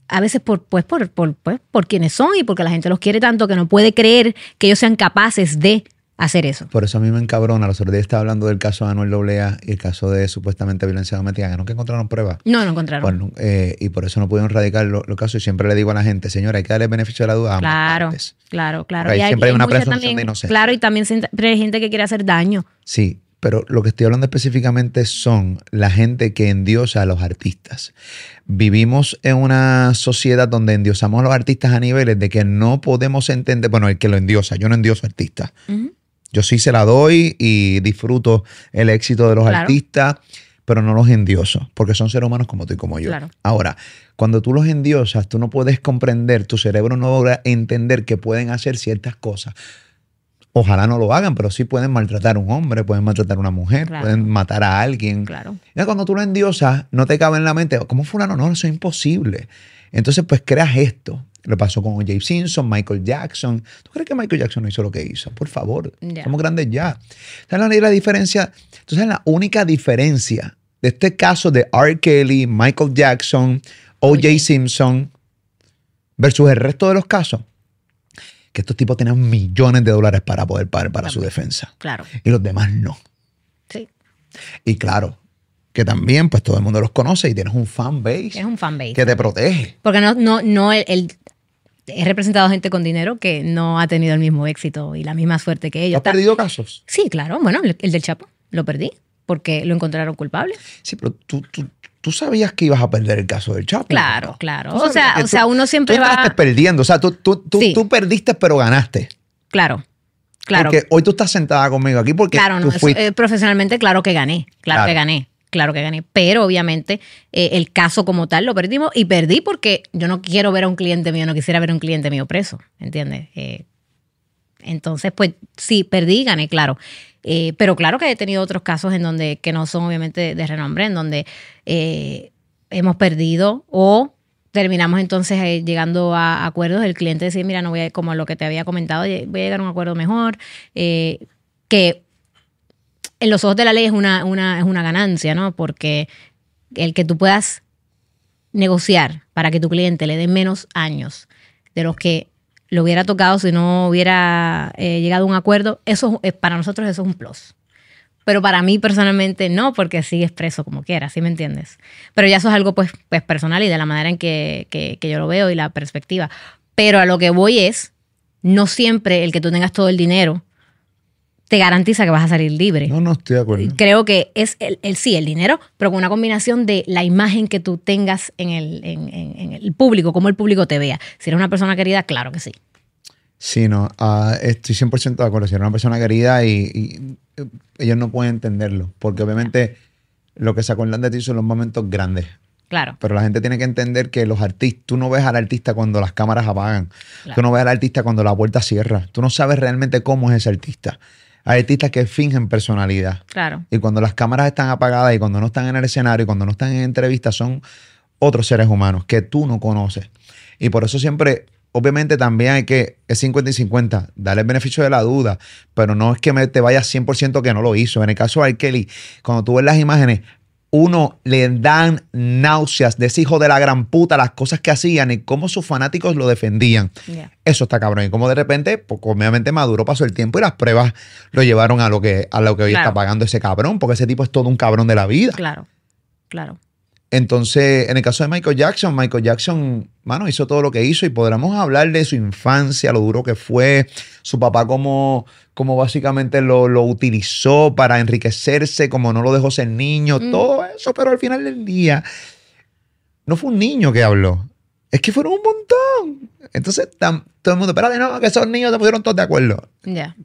a veces por, pues, por, por, pues, por quienes son y porque la gente los quiere tanto que no puede creer que ellos sean capaces de hacer eso. Por eso a mí me encabrona. Los otros días estaba hablando del caso de Anuel AA y el caso de supuestamente violencia doméstica, que nunca encontraron pruebas. No, no encontraron. Bueno, eh, y por eso no pudieron radicar lo- los casos. Y siempre le digo a la gente, señora, hay que darle beneficio de la duda a claro, partes. claro, claro. Ahí Y siempre hay una presunción de inocencia. Claro, y también siempre hay gente que quiere hacer daño. Sí, pero lo que estoy hablando específicamente son la gente que endiosa a los artistas. Vivimos en una sociedad donde endiosamos a los artistas a niveles de que no podemos entender, bueno, el que lo endiosa, yo no endioso artistas. Ujú. Yo sí se la doy y disfruto el éxito de los Claro. artistas, pero no los endioso, porque son seres humanos como tú y como yo. Claro. Ahora, cuando tú los endiosas, tú no puedes comprender, tu cerebro no logra entender que pueden hacer ciertas cosas. Ojalá no lo hagan, pero sí pueden maltratar a un hombre, pueden maltratar a una mujer, Claro. pueden matar a alguien. Claro. Y cuando tú lo endiosas, no te cabe en la mente, ¿cómo fulano? No, eso es imposible. Entonces, pues creas esto. Le pasó con O.J. Simpson, Michael Jackson. ¿Tú crees que Michael Jackson no hizo lo que hizo? Por favor, somos grandes ya. ¿Sabes la, la diferencia? Entonces, la única diferencia de este caso de R. Kelly, Michael Jackson, O.J. Simpson versus el resto de los casos, que estos tipos tenían millones de dólares para poder pagar para su defensa Claro. y los demás no. Sí. Y claro, que también pues todo el mundo los conoce y tienes un fan base Es un fanbase. que te protege. Porque no, no, no, el, el- he representado gente con dinero que no ha tenido el mismo éxito y la misma suerte que ellos. ¿Has perdido casos? Sí, claro. Bueno, el, el del Chapo lo perdí porque lo encontraron culpable. Sí, pero tú, tú, tú sabías que ibas a perder el caso del Chapo. Claro, ¿no? claro. O sea, o sea, uno siempre tú va- perdiendo. O sea, tú, tú, tú, Sí. tú perdiste pero ganaste. Claro, claro. Porque hoy tú estás sentada conmigo aquí porque Claro, no, fuiste. eh, profesionalmente, claro que gané, claro, Claro. que gané, claro que gané. Pero obviamente eh, el caso como tal lo perdimos y perdí porque yo no quiero ver a un cliente mío, no quisiera ver a un cliente mío preso, ¿entiendes? Eh, entonces, pues sí, perdí y gané, claro. Eh, pero claro que he tenido otros casos en donde, que no son obviamente de, renombre, en donde hemos perdido o terminamos entonces llegando a acuerdos. El cliente decía, mira, no voy a, como lo que te había comentado, voy a llegar a un acuerdo mejor. que en los ojos de la ley es una, es una ganancia, ¿no? Porque el que tú puedas negociar para que tu cliente le dé menos años de los que le hubiera tocado si no hubiera eh, llegado a un acuerdo, eso es, para nosotros eso es un plus. Pero para mí personalmente no, porque sigues preso como quieras, ¿sí me entiendes? Pero ya eso es algo pues, pues personal y de la manera en que yo lo veo y la perspectiva. Pero a lo que voy es, no siempre el que tú tengas todo el dinero te garantiza que vas a salir libre. No, no estoy de acuerdo. Creo que es el, el sí, el dinero, pero con una combinación de la imagen que tú tengas en el, en, en- en el público, cómo el público te vea. Si eres una persona querida, claro que sí. Sí, no, ah, estoy 100% de acuerdo. Si eres una persona querida y, y, eh, ellos no pueden entenderlo, porque obviamente lo que se acuerdan de ti son los momentos grandes. Claro. Pero la gente tiene que entender que los artistas, tú no ves al artista cuando las cámaras apagan, Claro. tú no ves al artista cuando la puerta cierra, tú no sabes realmente cómo es ese artista. Hay artistas que fingen personalidad. Claro. Y cuando las cámaras están apagadas y cuando no están en el escenario y cuando no están en entrevistas, son otros seres humanos que tú no conoces. Y por eso siempre, obviamente también hay que, es 50 y 50, darle el beneficio de la duda, pero no es que me, te vayas 100% que no lo hizo. En el caso de R. Kelly, cuando tú ves las imágenes, uno le dan náuseas de ese hijo de la gran puta, las cosas que hacían y cómo sus fanáticos lo defendían. Eso está cabrón. Y como de repente, pues, obviamente maduro pasó el tiempo y las pruebas lo llevaron a lo que, a lo que hoy Claro. está pagando ese cabrón, porque ese tipo es todo un cabrón de la vida. Claro. Claro. Entonces, en el caso de Michael Jackson, Michael Jackson, mano, hizo todo lo que hizo y podremos hablar de su infancia, lo duro que fue, su papá como, como básicamente lo, lo utilizó para enriquecerse, como no lo dejó ser niño, Mm. todo eso, pero al final del día, no fue un niño que habló, es que fueron un montón. Entonces, tam- todo el mundo, espérate, no, que esos niños se pusieron todos de acuerdo. Ya.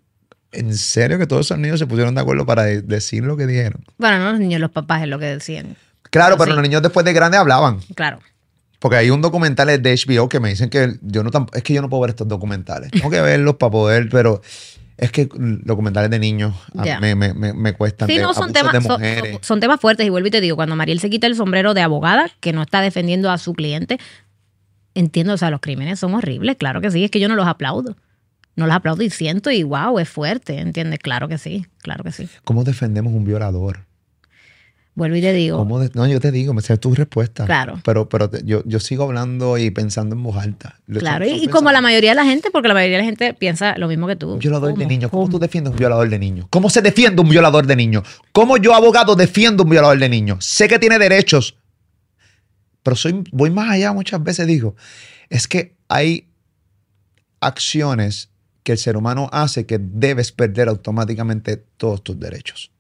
¿En serio que todos esos niños se pusieron de acuerdo para de- decir lo que dijeron? Bueno, no los niños, los papás es lo que decían. Claro, Pero pero sí. los niños después de grande hablaban. Claro. Porque hay un documental de HBO que me dicen que yo no es que yo no puedo ver estos documentales. Tengo que *laughs* verlos para poder, pero es que documentales de niños me, me, me, me cuestan. Sí, no, son temas, son, son temas fuertes. Y vuelvo y te digo, cuando Mariel se quita el sombrero de abogada, que no está defendiendo a su cliente, entiendo, o sea, los crímenes son horribles, claro que sí, es que yo no los aplaudo. No los aplaudo y siento y wow, es fuerte, ¿entiendes? Claro que sí, claro que sí. ¿Cómo defendemos un violador? Vuelvo y te digo, ¿Cómo de- no, yo te digo, me sé tu respuesta. Claro. Pero, pero te- yo, yo sigo hablando y pensando en voz alta. Claro, y, como la mayoría de la gente, porque la mayoría de la gente piensa lo mismo que tú. Un violador de ¿Cómo? niños. ¿Cómo ¿Cómo? tú defiendes un violador de niños? ¿Cómo se defiende un violador de niños? ¿Cómo yo, abogado, defiendo un violador de niños? Sé que tiene derechos, pero soy, voy más allá muchas veces, digo. Es que hay acciones que el ser humano hace que debes perder automáticamente todos tus derechos.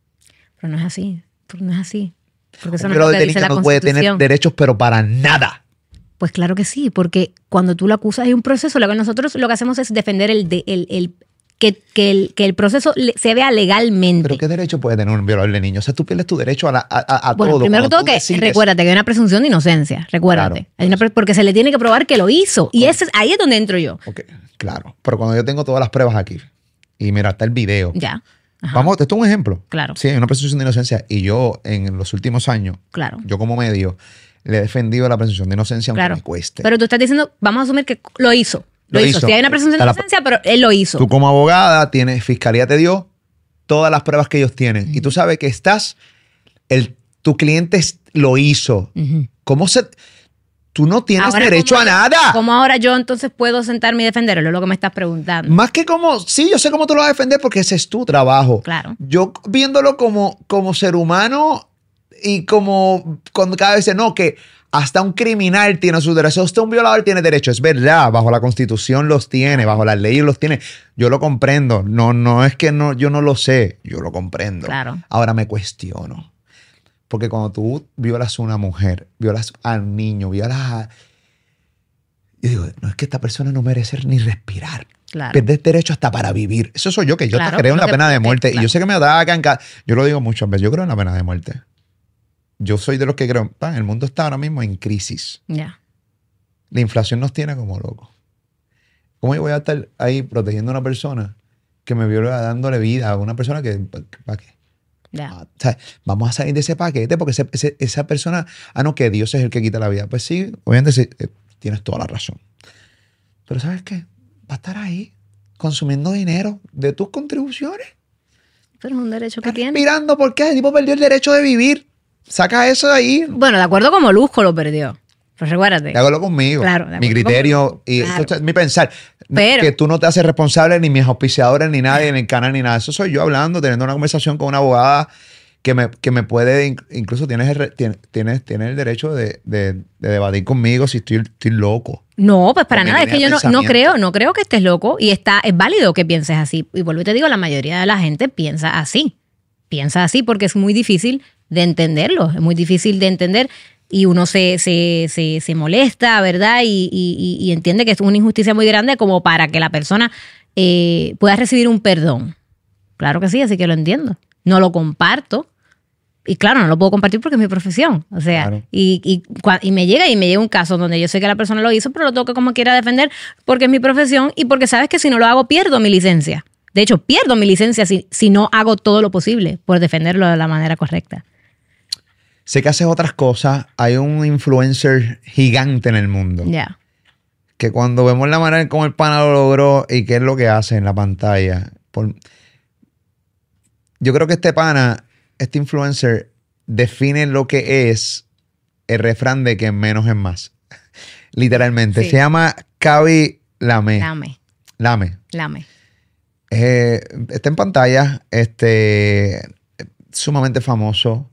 Pero no es así, pero no es así. Porque eso un no de la no puede tener derechos, pero para nada. Pues claro que sí, porque cuando tú lo acusas hay un proceso, lo que nosotros lo que hacemos es defender el, de- el, el- que, que el, que el proceso se vea legalmente. Pero ¿qué derecho puede tener un violador de niños? O sea, tú pierdes tu derecho a, la- a- a- bueno, todo. primero que todo, que decides- recuérdate que hay una presunción de inocencia, recuérdate. Claro, Hay una pre- porque se le tiene que probar que lo hizo. Y ese, es- ahí es donde entro yo. Ok, claro. Pero cuando yo tengo todas las pruebas aquí, y mira, está el video. Ya. Ajá, Vamos, esto es un ejemplo. Claro. Sí, hay una presunción de inocencia. Y yo, en los últimos años, Claro. yo como medio, le he defendido la presunción de inocencia aunque Claro. me cueste. Pero tú estás diciendo, vamos a asumir que lo hizo. Lo, Lo hizo. hizo. Si hay una presunción de la- inocencia, pero él lo hizo. Tú como abogada tienes, fiscalía te dio todas las pruebas que ellos tienen. Y tú sabes que estás, el, tu cliente lo hizo. ¿Cómo se...? Tú no tienes Ahora, derecho ¿cómo a nada. ¿Cómo ahora yo entonces puedo sentarme y defenderlo? Es lo que me estás preguntando. Más que como, sí, yo sé cómo tú lo vas a defender porque ese es tu trabajo. Claro. Yo viéndolo como, como ser humano y como cuando cada vez no, que hasta un criminal tiene sus derechos, hasta un violador tiene derechos. Es verdad, bajo la constitución los tiene, bajo las leyes los tiene. Yo lo comprendo. No, no es que no, yo no lo sé, yo lo comprendo. Claro. Ahora me cuestiono. Porque cuando tú violas a una mujer, violas a un niño, violas a... Yo digo, no es que esta persona no merece ni respirar. Claro. Pierdes derecho hasta para vivir. Eso soy yo, que yo Claro, te creo en la pena de muerte. Y yo sé que me atacan. ca- Yo lo digo muchas veces. Yo creo en la pena de muerte. Yo soy de los que creo. pa, el mundo está ahora mismo en crisis. Ya. La inflación nos tiene como locos. ¿Cómo yo voy a estar ahí protegiendo a una persona que me viola dándole vida a una persona que. ¿Para qué? Ah, o sea, vamos a salir de ese paquete porque ese- ese- esa persona, ah, no, que Dios es el que quita la vida. Pues sí, obviamente sí, eh, tienes toda la razón. Pero ¿sabes qué? Va a estar ahí consumiendo dinero de tus contribuciones. Pero es un derecho que tiene. respirando porque el tipo perdió el derecho de vivir. Saca eso de ahí. Bueno, de acuerdo como Luzco lo perdió. Recuérdate. De acuerdo conmigo. Claro, mi criterio y Claro. mi pensar. Pero- que tú no te haces responsable ni mis auspiciadores, ni nadie en el canal, ni nada. Eso soy yo hablando, teniendo una conversación con una abogada que me, que me puede, inc- incluso tienes tienes, tienes, el derecho de, de- de debatir conmigo si estoy, estoy loco. No, pues para nada. Es que yo no, no creo, no creo que estés loco y está, es válido que pienses así. Y vuelvo y te digo, la mayoría de la gente piensa así. Piensa así porque es muy difícil de entenderlo. Es muy difícil de entender y uno se, se, se, se molesta, ¿verdad? Y, y- y- entiende que es una injusticia muy grande como para que la persona eh, pueda recibir un perdón. Claro que sí, así que lo entiendo. No lo comparto. Y claro, no lo puedo compartir porque es mi profesión. O sea, Claro. y, y, y me llega y me llega un caso donde yo sé que la persona lo hizo, pero lo tengo que como quiera defender porque es mi profesión y porque sabes que si no lo hago pierdo mi licencia. De hecho, pierdo mi licencia si, si no hago todo lo posible por defenderlo de la manera correcta. Sé que haces otras cosas. Hay un influencer gigante en el mundo. Ya. Que cuando vemos la manera en cómo el pana lo logró y qué es lo que hace en la pantalla. por- Yo creo que este pana, este influencer, define lo que es el refrán de que menos es más. *laughs* Literalmente. Sí. Se llama Cavi Lame. Lame, Lame. lame. Eh, está en pantalla, este, sumamente famoso.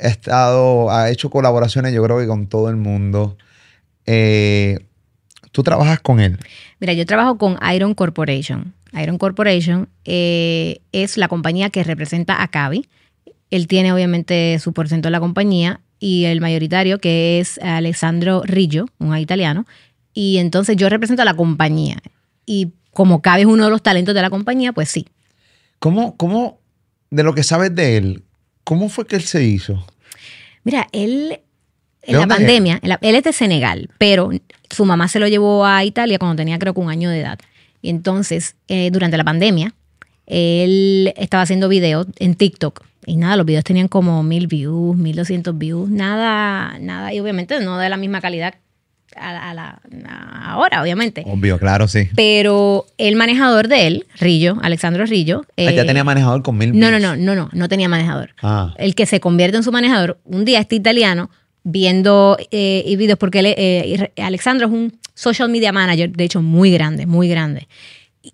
Ha estado, ha hecho colaboraciones, yo creo que con todo el mundo. Eh, ¿Tú trabajas con él? Mira, yo trabajo con Iron Corporation. Iron Corporation eh, es la compañía que representa a Cavi. Él tiene obviamente su porcentaje de la compañía y el mayoritario que es Alessandro Rillo, un italiano. Y entonces yo represento a la compañía. Y como Cavi es uno de los talentos de la compañía, pues sí. ¿Cómo, cómo de lo que sabes de él, cómo fue que él se hizo? Mira, él en la pandemia, él es de Senegal, pero su mamá se lo llevó a Italia cuando tenía creo que un año de edad. Y entonces, eh, durante la pandemia, él estaba haciendo videos en TikTok. Y nada, los videos tenían como mil views, mil doscientos views, nada, nada, y obviamente no de la misma calidad a, la, ahora, obviamente. Obvio, claro, sí. Pero el manejador de él, Rillo, Alexandro Rillo. Ah, ya eh, tenía manejador con mil No, no, no, no, no, no tenía manejador. Ah. El que se convierte en su manejador, un día este italiano viendo eh, videos, porque eh, Alexandro es un social media manager, de hecho, muy grande, muy grande.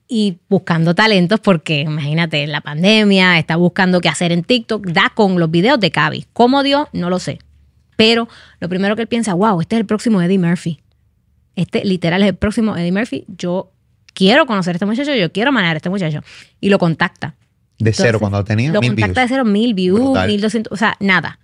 Y, buscando talentos, porque imagínate, la pandemia, está buscando qué hacer en TikTok, da con los videos de Cavi. ¿Cómo dio? No lo sé. Pero lo primero que él piensa, wow, este es el próximo Eddie Murphy. Este literal es el próximo Eddie Murphy. Yo quiero conocer a este muchacho, yo quiero manejar a este muchacho. Y lo contacta. De cero, cuando tenía Lo contacta de cero, mil views, mil doscientos, o sea, nada.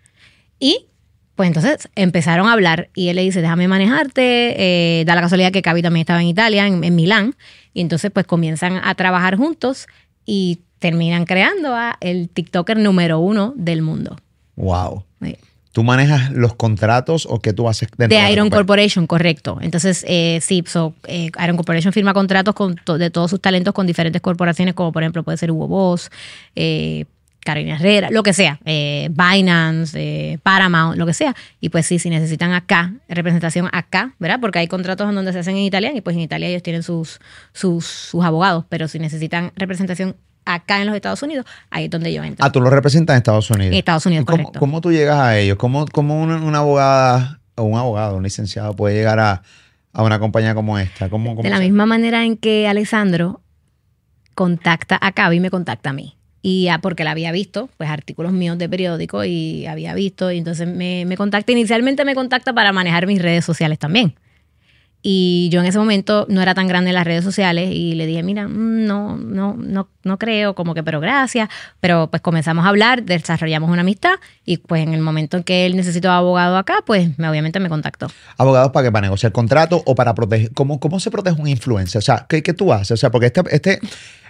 Y pues entonces empezaron a hablar y él le dice, déjame manejarte. Eh, da la casualidad que Cavi también estaba en Italia, en, Milán. Y entonces pues comienzan a trabajar juntos y terminan creando a el TikToker número uno del mundo. Wow. ¿Tú manejas los contratos o qué tú haces dentro de Iron Corporation, correcto. Entonces, eh, sí, eh, Iron Corporation firma contratos con de todos sus talentos con diferentes corporaciones, como por ejemplo puede ser Hugo Boss, eh, Carolina Herrera, lo que sea, eh, Binance, eh, Paramount, lo que sea. Y pues sí, si necesitan acá, representación acá, ¿verdad? Porque hay contratos en donde se hacen en Italia y pues en Italia ellos tienen sus, sus, sus abogados, pero si necesitan representación acá en los Estados Unidos, ahí es donde yo entro. Ah, tú lo representas en Estados Unidos. En Estados Unidos, ¿Cómo, correcto. ¿Cómo tú llegas a ellos? ¿Cómo, cómo una, abogada o un abogado, un licenciado puede llegar a, una compañía como esta? ¿Cómo, de la misma manera en que Alessandro contacta a Cavi y me contacta a mí y porque la había visto, pues artículos míos de periódico y había visto, y entonces me, me contacta, inicialmente me contacta para manejar mis redes sociales también. Y yo en ese momento no era tan grande en las redes sociales y le dije, mira, mm, no, no, no, no creo, como que, pero gracias. Pero pues comenzamos a hablar, desarrollamos una amistad y pues en el momento en que él necesitó abogado acá, pues me, obviamente me contactó. ¿Abogados para qué? ¿Para negociar contrato o para proteger? ¿Cómo, cómo se protege un influencer? O sea, ¿qué, qué tú haces? O sea, porque este, este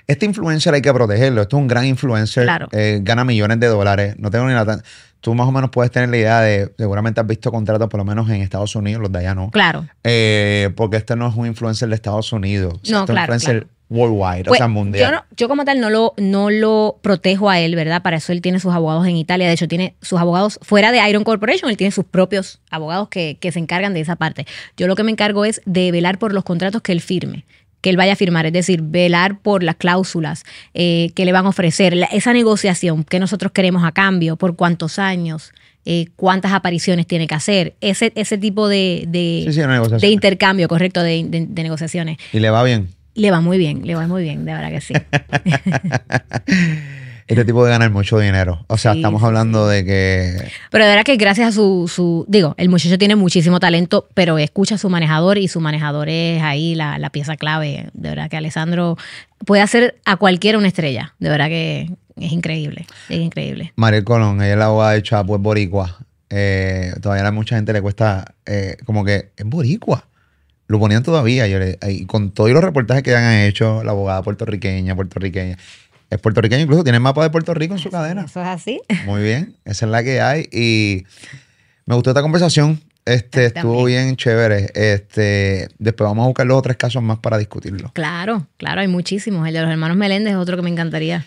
este influencer hay que protegerlo. Esto es un gran influencer. Eh, gana millones de dólares. No tengo ni la. Tú más o menos puedes tener la idea de. Seguramente has visto contratos, por lo menos en Estados Unidos, los de allá no. Claro. Eh, porque este no es un influencer de Estados Unidos. no, este claro. Es un influencer worldwide, o sea, pues, mundial. Yo, yo, como tal no lo, no lo protejo a él, ¿verdad? Para eso él tiene sus abogados en Italia. De hecho, tiene sus abogados fuera de Iron Corporation, él tiene sus propios abogados que, que se encargan de esa parte. Yo lo que me encargo es de velar por los contratos que él firme que él vaya a firmar, es decir, velar por las cláusulas eh, que le van a ofrecer, esa negociación que nosotros queremos a cambio, por cuántos años, eh, cuántas apariciones tiene que hacer, ese, ese tipo de, de, intercambio, correcto, de, de negociaciones. ¿Y le va bien? Le va muy bien, le va muy bien, de verdad que sí. *laughs* *laughs* este tipo de ganar mucho dinero. O sea, estamos hablando de que... Pero de verdad que gracias a su, su, Digo, el muchacho tiene muchísimo talento, pero escucha a su manejador y su manejador es ahí la, la pieza clave. De verdad que Alessandro puede hacer a cualquiera una estrella. De verdad que es increíble. Es increíble. Mariel Colón, ella es la abogada de Chapo, es boricua. Eh, todavía a mucha gente le cuesta eh, como que es boricua. Lo ponían todavía. Yo y con todos los reportajes que han hecho, la abogada puertorriqueña, puertorriqueña es puertorriqueño, incluso tiene el mapa de Puerto Rico en su cadena. Eso es así. *laughs* Muy bien, esa es la que hay. Y me gustó esta conversación. Este, estuvo bien chévere. Este, después vamos a buscar los otros casos más para discutirlo. Claro, claro, hay muchísimos. El de los hermanos Meléndez es otro que me encantaría.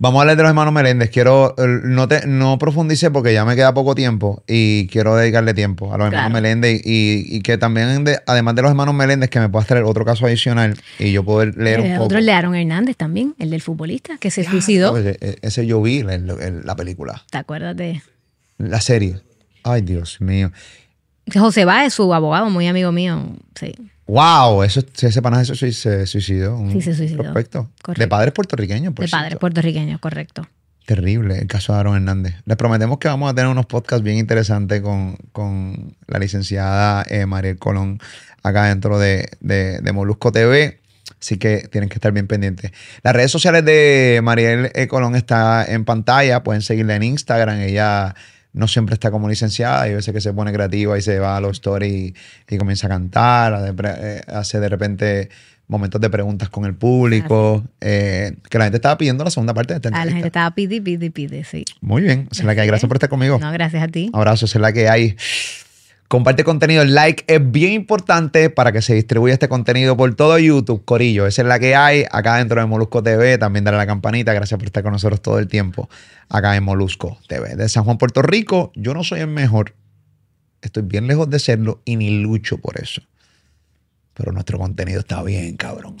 Vamos a hablar de los hermanos Meléndez. Quiero, no te, no profundice porque ya me queda poco tiempo y quiero dedicarle tiempo a los hermanos Meléndez y, que también, además de los hermanos Meléndez, que me puedas traer otro caso adicional y yo poder leer un eh, poco. Otro de Aaron Hernández también, el del futbolista que se suicidó. Ese, ese, yo vi en la película. ¿Te acuerdas de? La serie. Ay, Dios mío. José Bá es su abogado, muy amigo mío. Sí. Wow, eso, ese pana se suicidó. sí, se suicidó. Perfecto. De padres puertorriqueños, por De padres puertorriqueños, correcto. Terrible el caso de Aaron Hernández. Les prometemos que vamos a tener unos podcasts bien interesantes con, con la licenciada eh, Mariel Colón acá dentro de, de, de Molusco TV. Así que tienen que estar bien pendientes. Las redes sociales de Mariel E. Colón está en pantalla. Pueden seguirla en Instagram. Ella no siempre está como licenciada. Y a veces que se pone creativa y se va a los stories y, y comienza a cantar. a de eh, Hace de repente momentos de preguntas con el público. eh, que la gente estaba pidiendo la segunda parte de esta Ah, la gente entrevista. estaba pide, pide, pide, sí. Muy bien. Es la que hay. Gracias por estar conmigo. No, gracias a ti. Abrazo, es la que hay. Comparte contenido, el like es bien importante para que se distribuya este contenido por todo YouTube, Corillo. Esa es la que hay acá dentro de Molusco TV. También dale a la campanita. Gracias por estar con nosotros todo el tiempo acá en Molusco TV. De San Juan, Puerto Rico, yo no soy el mejor. Estoy bien lejos de serlo y ni lucho por eso. Pero nuestro contenido está bien, cabrón.